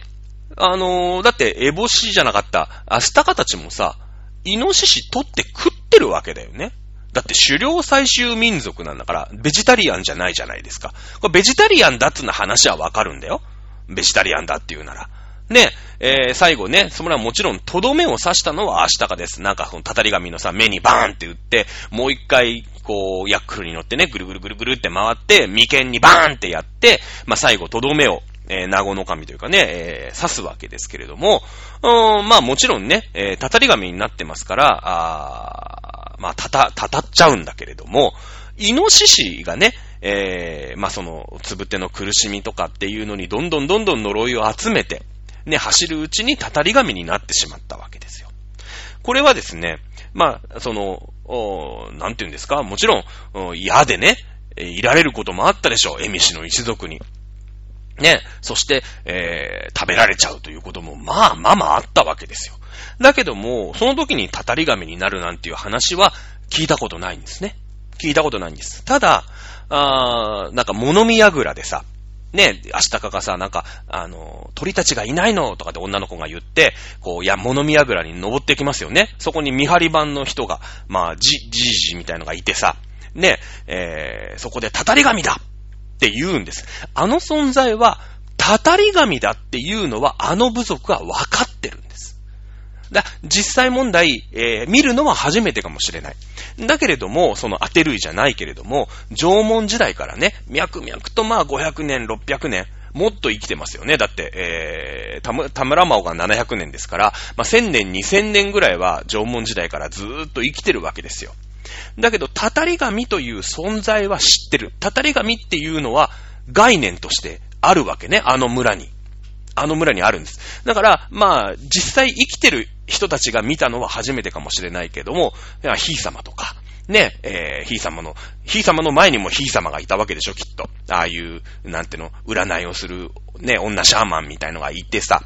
あのー、だって、エボシじゃなかった、アスタカたちもさ、イノシシ取って食ってるわけだよね。だって狩猟採集民族なんだから、ベジタリアンじゃないじゃないですか。これベジタリアンだっつうの話はわかるんだよ。ベジタリアンだっていうなら。ね、えー、最後ね、それはもちろん、とどめを刺したのはアシタカです。なんか、このたたり神のさ、目にバーンって打って、もう一回、こう、ヤックルに乗ってね、ぐるぐるぐるぐるって回って、眉間にバーンってやって、まあ、最後、とどめを、えー、名護の神というかね、えー、刺すわけですけれども、うん、まあもちろんね、えー、たたり神になってますから、あまあ、たた、たたっちゃうんだけれども、イノシシがね、えー、まあその、つぶての苦しみとかっていうのにどんどんどんどん呪いを集めて、ね、走るうちにたたり神になってしまったわけですよ。これはですね、まあ、その、なんて言うんですか、もちろん、嫌でね、いられることもあったでしょう、エミシの一族に。ね、そして、えー、食べられちゃうということも、まあまあまああったわけですよ。だけども、その時にたたり神になるなんていう話は聞いたことないんですね。聞いたことないんです。ただ、あーなんか物見櫓でさ、ね、明日かがさ、なんか、あの、鳥たちがいないのとかで女の子が言って、こう、いや、物見櫓に登ってきますよね。そこに見張り番の人が、まあ、じ、じじじみたいのがいてさ、ね、えー、そこでたたり神だって言うんです。あの存在は、たたり神だっていうのは、あの部族は分かってるんです。だ、実際問題、えー、見るのは初めてかもしれない。だけれども、その当て類じゃないけれども、縄文時代からね、脈々とまあ500年、600年、もっと生きてますよね。だって、えー、田村田村真央が700年ですから、まあ、1000年、2000年ぐらいは縄文時代からずーっと生きてるわけですよ。だけど、たたり神という存在は知ってる。たたり神っていうのは概念としてあるわけね、あの村に。あの村にあるんです。だから、まあ、実際生きてる人たちが見たのは初めてかもしれないけども、ひい様とか、ね、えー、ひい様の、ひい様の前にもひい様がいたわけでしょ、きっと。ああいう、なんての、占いをする、ね、女シャーマンみたいのがいてさ、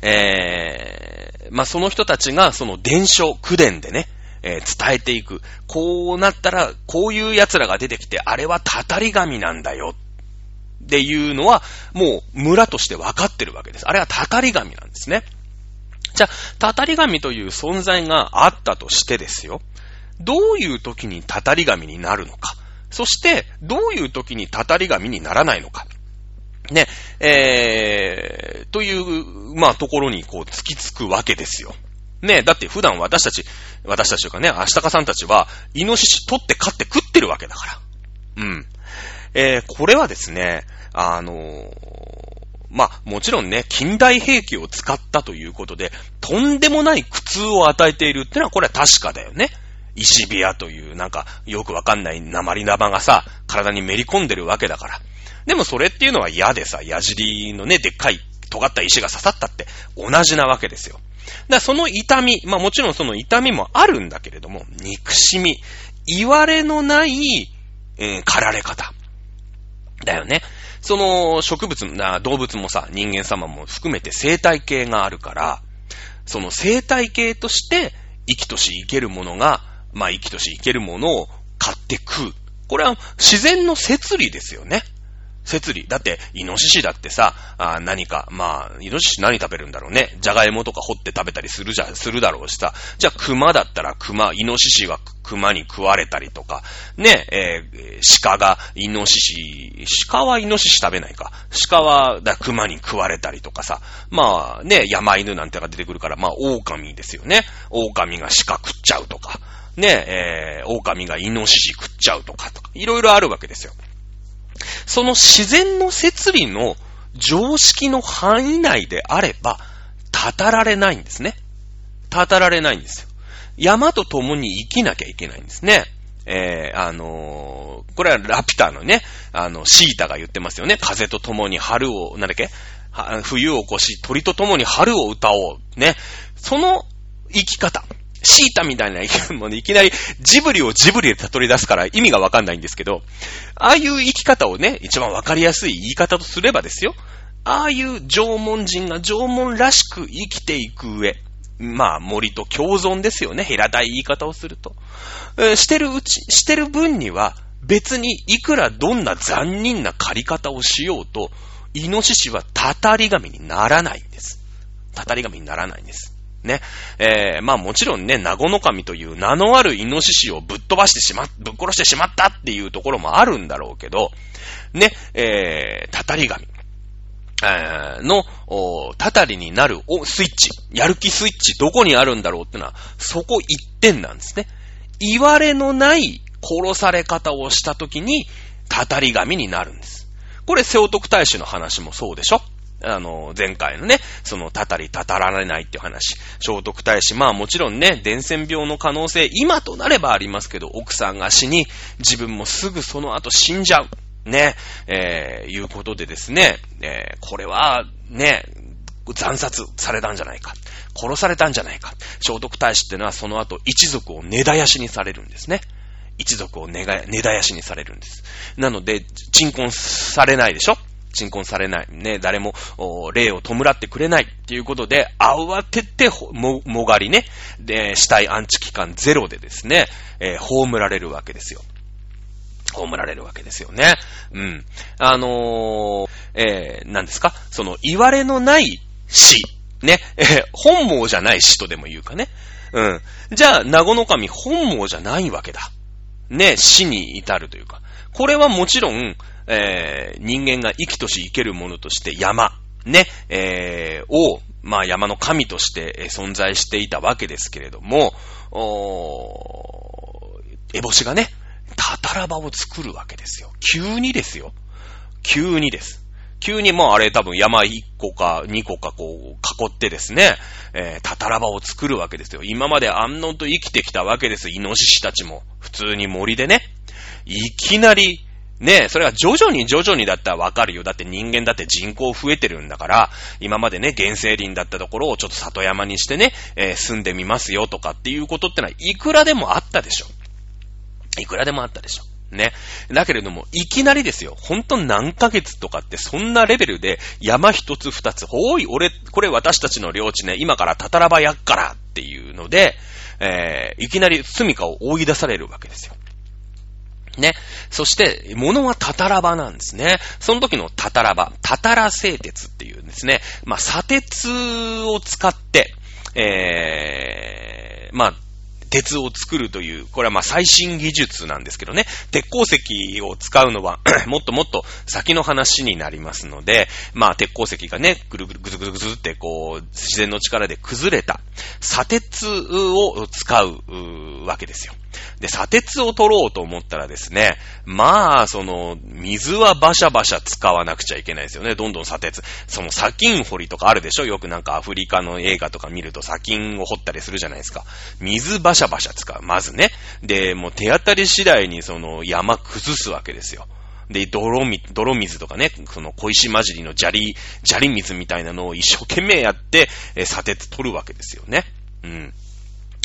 えー、まあ、その人たちが、その伝承、口伝でね、えー、伝えていく。こうなったら、こういう奴らが出てきて、あれはたたり神なんだよ。っていうのは、もう村として分かってるわけです。あれはたたり神なんですね。じゃあ、たたり神という存在があったとしてですよ。どういう時にたたり神になるのか。そして、どういう時にたたり神にならないのか。ね、えー、という、まあ、ところにこう突きつくわけですよ。ね、だって普段私たち、私たちというかね、アシタカさんたちは、イノシシ取って飼って食ってるわけだから。うん。えー、これはですね、あのー、まあ、もちろんね、近代兵器を使ったということで、とんでもない苦痛を与えているってのは、これは確かだよね。石ビアという、なんか、よくわかんない鉛玉がさ、体にめり込んでるわけだから。でもそれっていうのは嫌でさ、矢尻のね、でっかい尖った石が刺さったって同じなわけですよ。だからその痛み、まあもちろんその痛みもあるんだけれども、憎しみ、言われのない、えー、狩られ方。だよね。その植物、動物もさ、人間様も含めて生態系があるから、その生態系として生きとし生けるものが、まあ生きとし生けるものを買って食う。これは自然の摂理ですよね。摂理。だって、イノシシだってさ、あ何か、まあ、イノシシ何食べるんだろうね。じゃがいもとか掘って食べたりするじゃ、するだろうしさ。じゃあ、熊だったら熊、イノシシが熊に食われたりとか、ね、えー、鹿がイノシシ、鹿はイノシシ食べないか。鹿はだ熊に食われたりとかさ。まあ、ね、山犬なんてが出てくるから、まあ、狼ですよね。狼が鹿食っちゃうとか。ね、えー、狼がイノシシ食っちゃうとかとか、いろいろあるわけですよ。その自然の摂理の常識の範囲内であれば、たたられないんですね。たたられないんですよ。山と共に生きなきゃいけないんですね。えー、あのー、これはラピュタのね、あの、シータが言ってますよね。風と共に春を、なんだっけ？冬を越し、鳥と共に春を歌おう。ね。その生き方。シータみたいな生き物いきなりジブリをジブリで例え出すから意味がわかんないんですけど、ああいう生き方をね、一番わかりやすい言い方とすればですよ。ああいう縄文人が縄文らしく生きていく上、まあ森と共存ですよね。平たい言い方をすると。してるうち、してる分には別にいくらどんな残忍な借り方をしようと、イノシシはたたり神にならないんです。たたり神にならないんです。ね。えー、まあもちろんね、ナゴノカミという名のあるイノシシをぶっ飛ばしてしま、ぶっ殺してしまったっていうところもあるんだろうけど、ね、えー、たたり神。えー、の、たたりになるおスイッチ、やる気スイッチ、どこにあるんだろうってのは、そこ一点なんですね。言われのない殺され方をした時に、たたり神になるんです。これ、聖徳太子の話もそうでしょ？あの、前回のね、その、たたりたたられないっていう話。聖徳太子、まあもちろんね、伝染病の可能性、今となればありますけど、奥さんが死に、自分もすぐその後死んじゃう。ね、えー、いうことでですね、えー、これは、ね、惨殺されたんじゃないか。殺されたんじゃないか。聖徳太子ってのはその後一族を根絶やしにされるんですね。一族を根が根絶やしにされるんです。なので、鎮魂されないでしょ鎮魂されない。ね、誰も、霊を弔ってくれないっていうことで、慌てても、もがりね、で、死体安置期間ゼロでですね、えー、葬られるわけですよ。葬られるわけですよね。うん。あのー、えー、何ですか？その、言われのない死。ね。えー、本望じゃない死とでも言うかね。うん。じゃあ、名護の神本望じゃないわけだ。ね、死に至るというか。これはもちろん、えー、人間が生きとし生けるものとして山、ね、えー、を、まあ山の神として存在していたわけですけれども、おー、エボシがね、たたら場を作るわけですよ。急にですよ。急にです。急にもうあれ多分山1個か2個かこう囲ってですね、えー、たたら場を作るわけですよ。今まで安穏と生きてきたわけです。イノシシたちも。普通に森でね。いきなり、ねえそれは徐々に徐々にだったらわかるよ。だって人間だって人口増えてるんだから、今までね、原生林だったところをちょっと里山にしてね、えー、住んでみますよとかっていうことってのはいくらでもあったでしょ。いくらでもあったでしょ。ね。だけれども、いきなりですよ。ほんと何ヶ月とかってそんなレベルで山一つ二つ、ほい、俺、これ私たちの領地ね、今からたたらばやっからっていうので、えー、いきなり住処を追い出されるわけですよ。ね。そして、物はたたらばなんですね。その時のたたらば、たたら製鉄っていうんですね。まあ、砂鉄を使って、えー、まあ、鉄を作るという、これはまあ最新技術なんですけどね、鉄鉱石を使うのは もっともっと先の話になりますので、まあ鉄鉱石がね、ぐるぐるぐずぐずぐずってこう、自然の力で崩れた砂鉄を使うわけですよ。で、砂鉄を取ろうと思ったらですね、まあ、その、水はバシャバシャ使わなくちゃいけないですよね。どんどん砂鉄。その砂金掘りとかあるでしょ？よくなんかアフリカの映画とか見ると砂金を掘ったりするじゃないですか。水バシャバシャ使う。まずね。で、もう手当たり次第にその山崩すわけですよ。で、泥み、泥水とかね、その小石混じりの砂利、砂利水みたいなのを一生懸命やって、え砂鉄取るわけですよね。うん。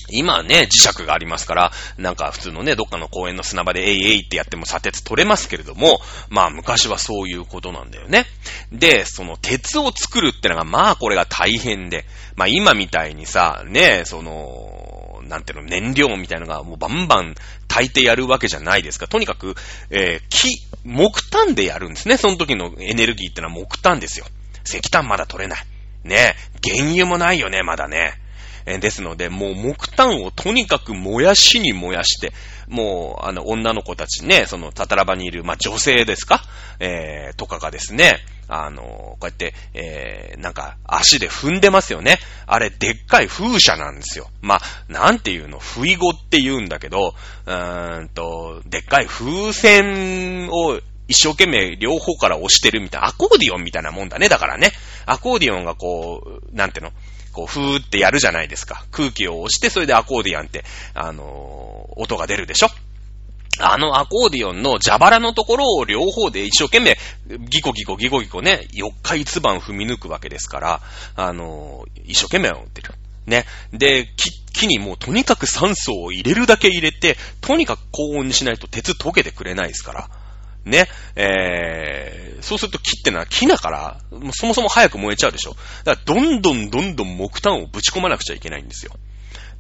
今ね、磁石がありますから、なんか普通のね、どっかの公園の砂場でえいえいってやっても砂鉄取れますけれども、まあ昔はそういうことなんだよね。で、その鉄を作るってのが、まあこれが大変で、まあ今みたいにさ、ね、その、なんていうの、燃料みたいのがもうバンバン炊いてやるわけじゃないですか。とにかく、えー、木、木炭でやるんですね。その時のエネルギーってのは木炭ですよ。石炭まだ取れない。ね、原油もないよね、まだね。えですので、もう木炭をとにかく燃やしに燃やして、もう、あの、女の子たちね、その、たたらばにいる、まあ、女性ですか？えー、とかがですね、あの、こうやって、えー、なんか、足で踏んでますよね。あれ、でっかい風車なんですよ。まあ、なんていうの、不意語って言うんだけど、うーんと、でっかい風船を一生懸命両方から押してるみたいな、アコーディオンみたいなもんだね。だからね。アコーディオンがこう、なんていうの？こう、ふーってやるじゃないですか。空気を押して、それでアコーディアンって、あのー、音が出るでしょ？あのアコーディオンの蛇腹のところを両方で一生懸命、ギコギコギコギコね、4日一晩踏み抜くわけですから、あのー、一生懸命打ってる。ね。で、木にもうとにかく酸素を入れるだけ入れて、とにかく高温にしないと鉄溶けてくれないですから。ね、えー、そうすると木ってのは木だから、そもそも早く燃えちゃうでしょ。だからどんどんどんどん木炭をぶち込まなくちゃいけないんですよ。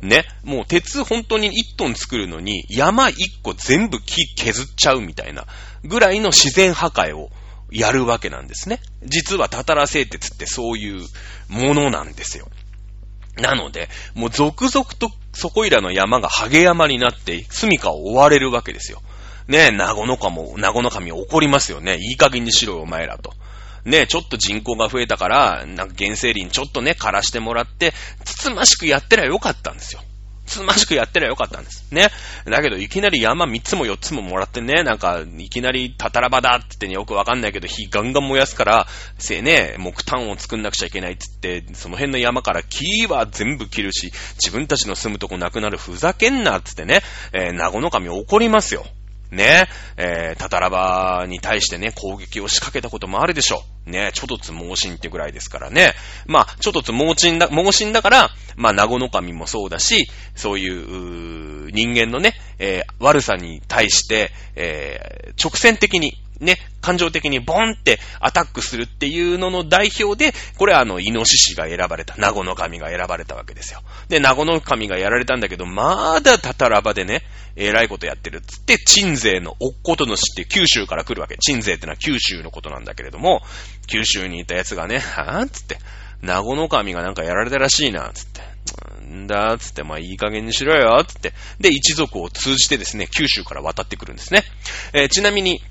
ね、もう鉄本当に1トン作るのに山1個全部木削っちゃうみたいなぐらいの自然破壊をやるわけなんですね。実はタタラ製鉄ってそういうものなんですよ。なので、もう続々とそこいらの山がハゲ山になって住処を追われるわけですよ。ねえ、名護の神も、名護の神怒りますよね。いい加減にしろよ、お前らと。ね、ちょっと人口が増えたから、なんか原生林ちょっとね、枯らしてもらって、つつましくやってりゃよかったんですよ。つつましくやってりゃよかったんです。ね。だけど、いきなり山3つも4つももらってね、なんか、いきなりたたらばだって言ってね、よくわかんないけど、火ガンガン燃やすから、せね、木炭を作んなくちゃいけないって言って、その辺の山から木は全部切るし、自分たちの住むとこなくなる、ふざけんなってってね、えー、名護の神怒りますよ。ね、えー、タタラバに対してね、攻撃を仕掛けたこともあるでしょう。ね、ちょっとつ盲信ってぐらいですからね。まあ、ちょっとつ盲信だ、猛進だから、まあ、名護の神もそうだし、そういう、う人間のね、えー、悪さに対して、えー、直線的に、ね、感情的にボンってアタックするっていうのの代表で、これはあの、イノシシが選ばれた、ナゴの神が選ばれたわけですよ。で、ナゴの神がやられたんだけど、まだタタラバでね、えらいことやってるっつって、鎮西のおっことのしって九州から来るわけ。鎮西ってのは九州のことなんだけれども、九州にいた奴がね、はぁつって、ナゴの神がなんかやられたらしいな、つって。んだ、つって、まあいい加減にしろよ、つって。で、一族を通じてですね、九州から渡ってくるんですね。えー、ちなみに、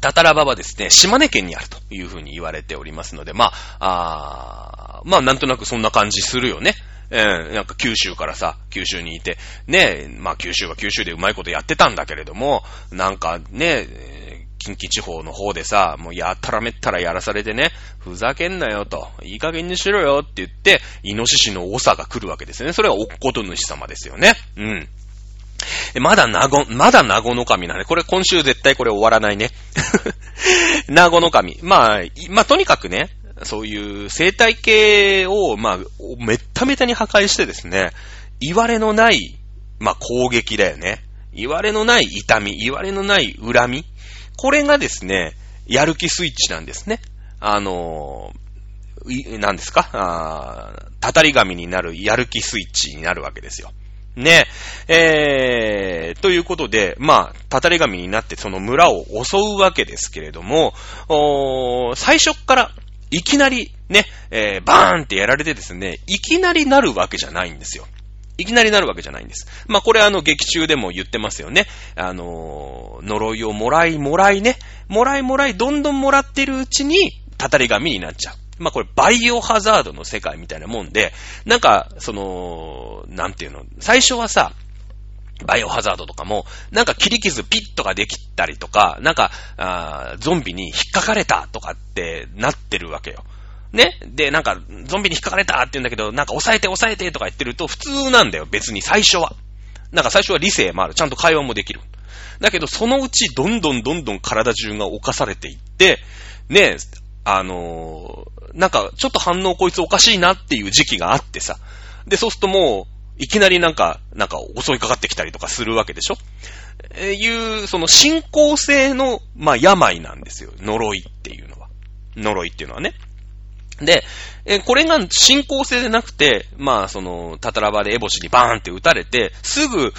タタラバはですね、島根県にあるというふうに言われておりますので、まあ、あまあなんとなくそんな感じするよね。えー、なんか九州からさ、九州にいて、ね、まあ九州は九州でうまいことやってたんだけれども、なんかね、近畿地方の方でさ、もうやったらめったらやらされてね、ふざけんなよと、いい加減にしろよって言って、イノシシの長が来るわけですね。それはおっこと主様ですよね。うん。まだなご、まだなごの神なんで、これ今週絶対これ終わらないね。なごの神。まあ、まあとにかくね、そういう生態系を、まあ、めっためたに破壊してですね、言われのない、まあ攻撃だよね。言われのない痛み、言われのない恨み。これがですね、やる気スイッチなんですね。あの何ですか？あたたり神になるやる気スイッチになるわけですよ。ね。えー、ということで、まあ、たたり神になってその村を襲うわけですけれども、お最初からいきなりね、えー、バーンってやられてですね、いきなりなるわけじゃないんですよ。いきなりなるわけじゃないんです。まあ、これあの、劇中でも言ってますよね。あのー、呪いをもらいもらいね、もらいもらい、どんどんもらってるうちに、たたり神になっちゃう。まあこれバイオハザードの世界みたいなもんで、なんか、その、なんていうの、最初はさ、バイオハザードとかも、なんか切り傷ピッとかできたりとか、なんか、あゾンビに引っかかれたとかってなってるわけよ。ね？で、なんか、ゾンビに引っかかれたって言うんだけど、なんか抑えて抑えてとか言ってると普通なんだよ、別に最初は。なんか最初は理性もある。ちゃんと会話もできる。だけど、そのうちどんどんどんどん体中が侵されていって、ね？あのー、なんか、ちょっと反応こいつおかしいなっていう時期があってさ。で、そうするともう、いきなりなんか、なんか襲いかかってきたりとかするわけでしょ？えー、いう、その進行性の、まあ、病なんですよ。呪いっていうのは。呪いっていうのはね。で、えこれが進行性でなくて、まあ、その、タタラバでエボシにバーンって撃たれて、すぐ、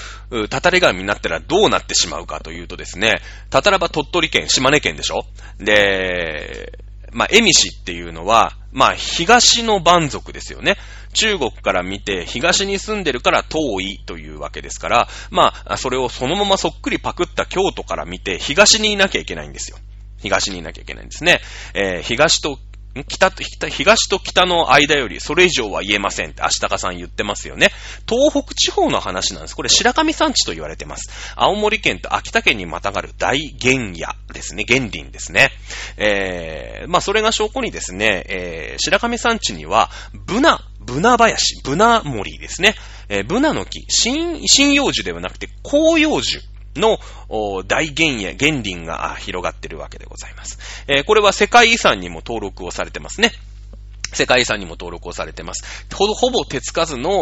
タタレガミになったらどうなってしまうかというとですね、タタラバ鳥取県、島根県でしょ？で、まあ、エミシっていうのは、まあ、東の蛮族ですよね。中国から見て、東に住んでるから遠いというわけですから、まあ、それをそのままそっくりパクった京都から見て、東にいなきゃいけないんですよ。東にいなきゃいけないんですね。えー、東と北と北、東と北の間よりそれ以上は言えませんって足高さん言ってますよね。東北地方の話なんです。これ白神山地と言われてます。青森県と秋田県にまたがる大原野ですね。原林ですね。えー、まあそれが証拠にですね、えー、白神山地には、ブナ、ブナ林、ブナ森ですね。えー、ブナの木、新、新葉樹ではなくて紅葉樹。の大原野、原林が広がってるわけでございます。えー、これは世界遺産にも登録をされてますね。世界遺産にも登録をされてます。ほほぼ手つかずの、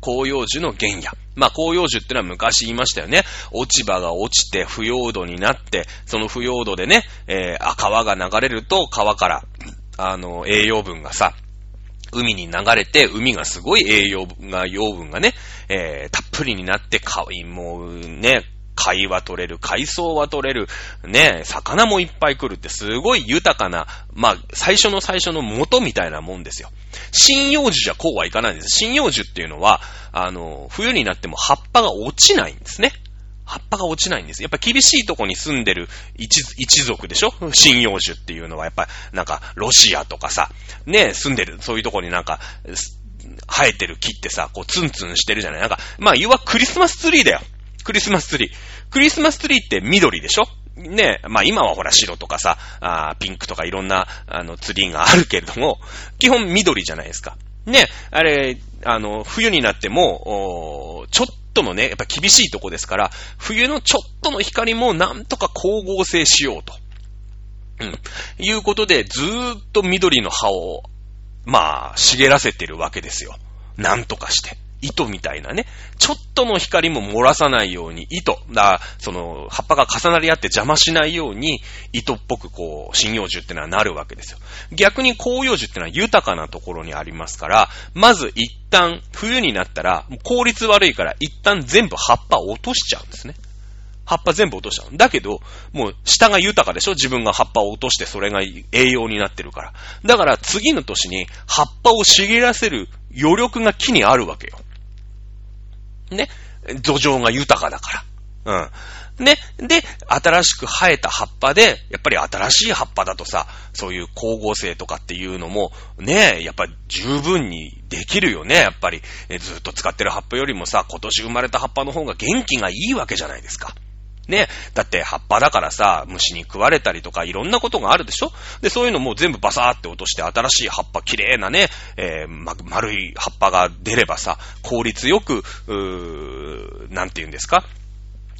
紅葉樹の原野。まあ、紅葉樹ってのは昔言いましたよね。落ち葉が落ちて不要土になって、その不要土でね、えー、川が流れると川から、あの、栄養分がさ、海に流れて、海がすごい栄養が、養分がね、えー、たっぷりになって、かい、もうね、貝は取れる、海藻は取れる、ね、魚もいっぱい来るってすごい豊かな、まあ、最初の最初の元みたいなもんですよ。針葉樹じゃこうはいかないんです。針葉樹っていうのは、あの、冬になっても葉っぱが落ちないんですね。葉っぱが落ちないんです。やっぱ厳しいとこに住んでる一一族でしょ？針葉樹っていうのはやっぱなんかロシアとかさ、ね、住んでる、そういうとこになんか、生えてる木ってさ、こうツンツンしてるじゃない？なんか、まあ、要はクリスマスツリーだよ。クリスマスツリー。クリスマスツリーって緑でしょ？ねまあ今はほら白とかさ、あピンクとかいろんな、あの、ツリーがあるけれども、基本緑じゃないですか。ね、あれ、あの、冬になっても、ちょっとのね、やっぱ厳しいとこですから、冬のちょっとの光もなんとか光合成しようと。うん。いうことで、ずーっと緑の葉を、まあ、茂らせてるわけですよ。なんとかして。糸みたいなね、ちょっとの光も漏らさないように、糸、だその、葉っぱが重なり合って邪魔しないように、糸っぽくこう、針葉樹ってのはなるわけですよ。逆に紅葉樹ってのは豊かなところにありますから、まず一旦、冬になったら、効率悪いから一旦全部葉っぱ落としちゃうんですね。葉っぱ全部落としちゃう。だけど、もう下が豊かでしょ？自分が葉っぱを落としてそれが栄養になってるから。だから次の年に葉っぱを茂らせる余力が木にあるわけよ。ね。土壌が豊かだから。うん。ね。で、新しく生えた葉っぱで、やっぱり新しい葉っぱだとさ、そういう光合成とかっていうのも、ね、やっぱ十分にできるよね、やっぱり。ずっと使ってる葉っぱよりもさ、今年生まれた葉っぱの方が元気がいいわけじゃないですか。ね。だって葉っぱだからさ、虫に食われたりとかいろんなことがあるでしょ？で、そういうのも全部バサーって落として新しい葉っぱ、綺麗なね、えー、ま、丸い葉っぱが出ればさ、効率よく、うー、なんて言うんですか？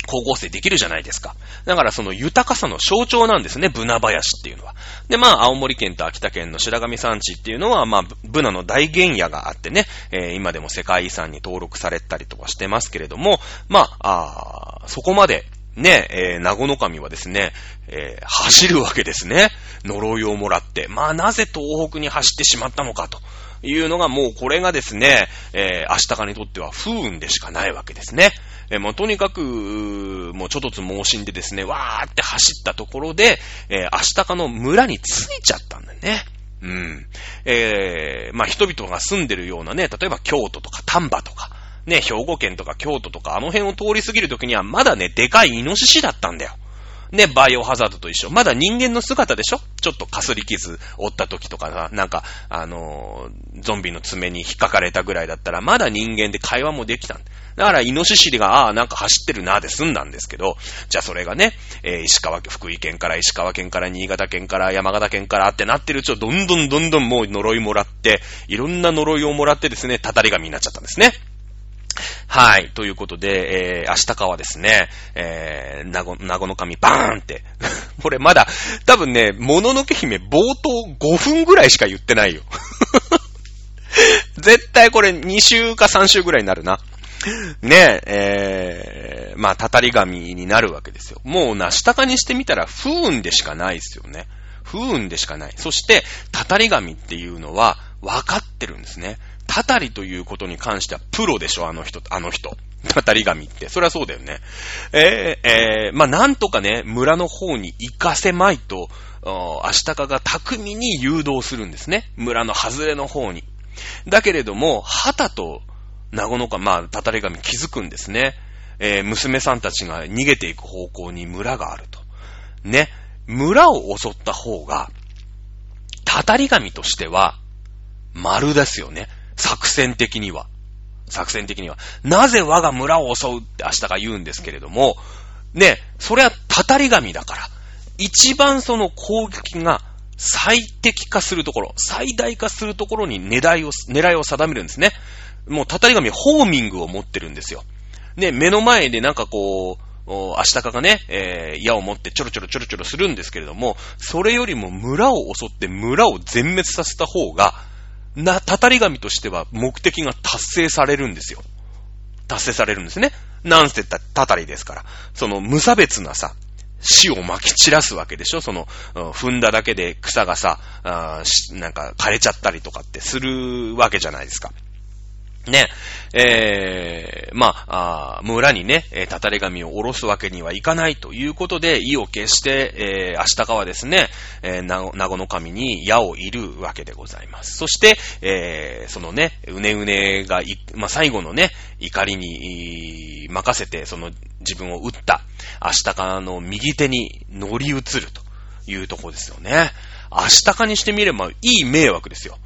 光合成できるじゃないですか。だからその豊かさの象徴なんですね、ブナ林っていうのは。で、まあ、青森県と秋田県の白神山地っていうのは、まあ、ブナの大原野があってね、えー、今でも世界遺産に登録されたりとかしてますけれども、まあ、あそこまでね、えー、名護の神はですね、えー、走るわけですね。呪いをもらって。まあ、なぜ東北に走ってしまったのかというのが、もうこれがですね、えー、明日かにとっては不運でしかないわけですね。えー、もうとにかく、もうちょっとつ猛進でですね、わーって走ったところで、えー、明日かの村に着いちゃったんだよね。うん。えー、まあ人々が住んでるようなね、例えば京都とか丹波とか、ね、兵庫県とか京都とかあの辺を通り過ぎるときにはまだね、でかいイノシシだったんだよ。ね、バイオハザードと一緒。まだ人間の姿でしょ？ちょっとかすり傷負った時とかさなんか、あのー、ゾンビの爪に引っかかれたぐらいだったら、まだ人間で会話もできたんだ。から、イノシシが、ああ、なんか走ってるな、で済んだんですけど、じゃあそれがね、えー、石川、福井県から石川県から新潟県から山形県からってなってるうちをどんどんどんどんもう呪いもらって、いろんな呪いをもらってですね、たたり神になっちゃったんですね。はい。ということで、えー、明日かはですね、えー、なご、なごの神バーンって。これまだ、多分ね、もののけ姫冒頭5分ぐらいしか言ってないよ。絶対これ2週か3週ぐらいになるな。ねえ、えー、まあ、たたり神になるわけですよ。もうなしたかにしてみたら不運でしかないですよね。不運でしかない。そして、たたり神っていうのは分かってるんですね。たたりということに関してはプロでしょ、あの人、あの人。たたり神って。そりゃそうだよね。えー、えー、まあ、なんとかね、村の方に行かせまいと、明日かが巧みに誘導するんですね。村の外れの方に。だけれども、旗と、名護のか、まあ、たたり神気づくんですね。えー、娘さんたちが逃げていく方向に村があると。ね。村を襲った方が、たたり神としては、丸ですよね。作戦的には。作戦的には。なぜ我が村を襲うって明日が言うんですけれども、ね、それはたたり神だから、一番その攻撃が最適化するところ、最大化するところに狙いを、狙いを定めるんですね。もうたたり神ホーミングを持ってるんですよ。ね、目の前でなんかこう、明日かがね、えー、矢を持ってちょろちょろちょろちょろするんですけれども、それよりも村を襲って村を全滅させた方が、な、たたり神としては目的が達成されるんですよ。達成されるんですね。なんせた、たたりですから。その無差別なさ、死を撒き散らすわけでしょその、踏んだだけで草がさ、なんか枯れちゃったりとかってするわけじゃないですか。ね、えー、まあ、あ村にね、えたたれ紙を下ろすわけにはいかないということで、意を決して、えー、明日かはですね、えー、な、なごの神に矢をいるわけでございます。そして、えー、そのね、うねうねがまあ、最後のね、怒りに、任せて、その自分を撃った、明日かの右手に乗り移るというところですよね。明日かにしてみれば、いい迷惑ですよ。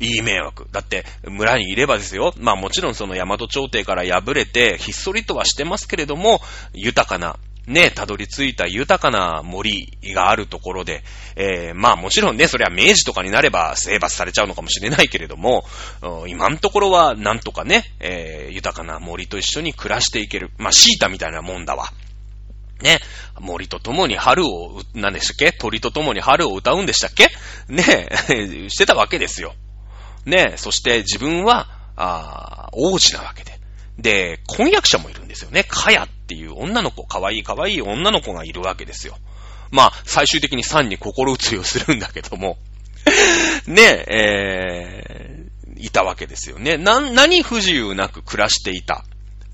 いい迷惑。だって、村にいればですよ。まあもちろんその大和朝廷から敗れて、ひっそりとはしてますけれども、豊かな、ね、たどり着いた豊かな森があるところで、えー、まあもちろんね、それは明治とかになれば征伐されちゃうのかもしれないけれども、今のところはなんとかね、えー、豊かな森と一緒に暮らしていける。まあシータみたいなもんだわ。ね、森と共に春を、何でしたっけ？鳥と共に春を歌うんでしたっけ？ね、してたわけですよ。ね、そして自分は、あ王子なわけで。で、婚約者もいるんですよね。かやっていう女の子、かわいいかわいい女の子がいるわけですよ。まあ、最終的にサンに心移りをするんだけども。ね、えー、いたわけですよね。な、何不自由なく暮らしていた。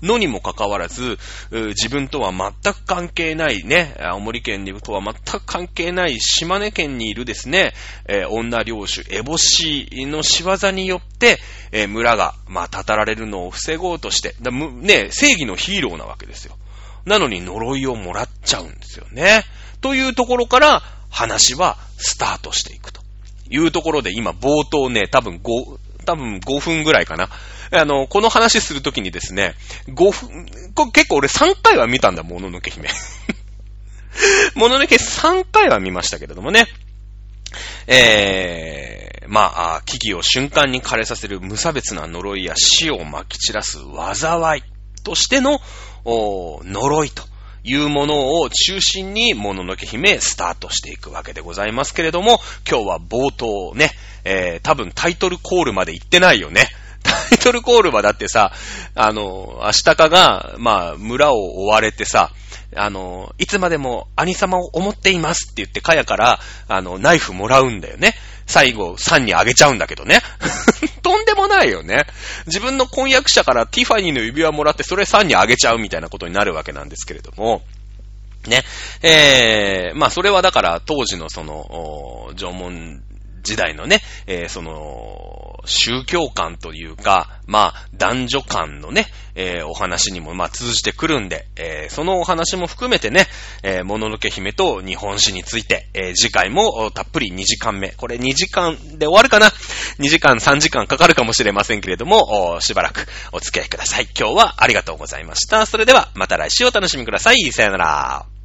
のにもかかわらず、自分とは全く関係ないね、青森県にとは全く関係ない島根県にいるですね、えー、女領主、エボシの仕業によって、えー、村が、まあ、たたられるのを防ごうとして、ね、正義のヒーローなわけですよ。なのに呪いをもらっちゃうんですよね。というところから話はスタートしていくというところで今冒頭ね、多分5、多分5分ぐらいかな。あの、この話するときにですね、5分、結構俺3回は見たんだ、もののけ姫。もののけ3回は見ましたけれどもね。えー、まあ、危機を瞬間に枯れさせる無差別な呪いや死を撒き散らす災いとしての呪いというものを中心にもののけ姫スタートしていくわけでございますけれども、今日は冒頭ね、えー、多分タイトルコールまで行ってないよね。タイトルコールはだってさ、あの、アシタカが、まあ、村を追われてさ、あの、いつまでも兄様を思っていますって言って、かやから、あの、ナイフもらうんだよね。最後、3にあげちゃうんだけどね。とんでもないよね。自分の婚約者からティファニーの指輪もらって、それ3にあげちゃうみたいなことになるわけなんですけれども、ね。えー、まあ、それはだから、当時のその、縄文時代のね、えー、その、宗教観というか、まあ、男女観のね、えー、お話にも、まあ、通じてくるんで、えー、そのお話も含めてね、えー、もののけ姫と日本史について、えー、次回もたっぷり2時間目。これ2時間で終わるかな ?2 時間、3時間かかるかもしれませんけれども、しばらくお付き合いください。今日はありがとうございました。それでは、また来週お楽しみください。さよなら。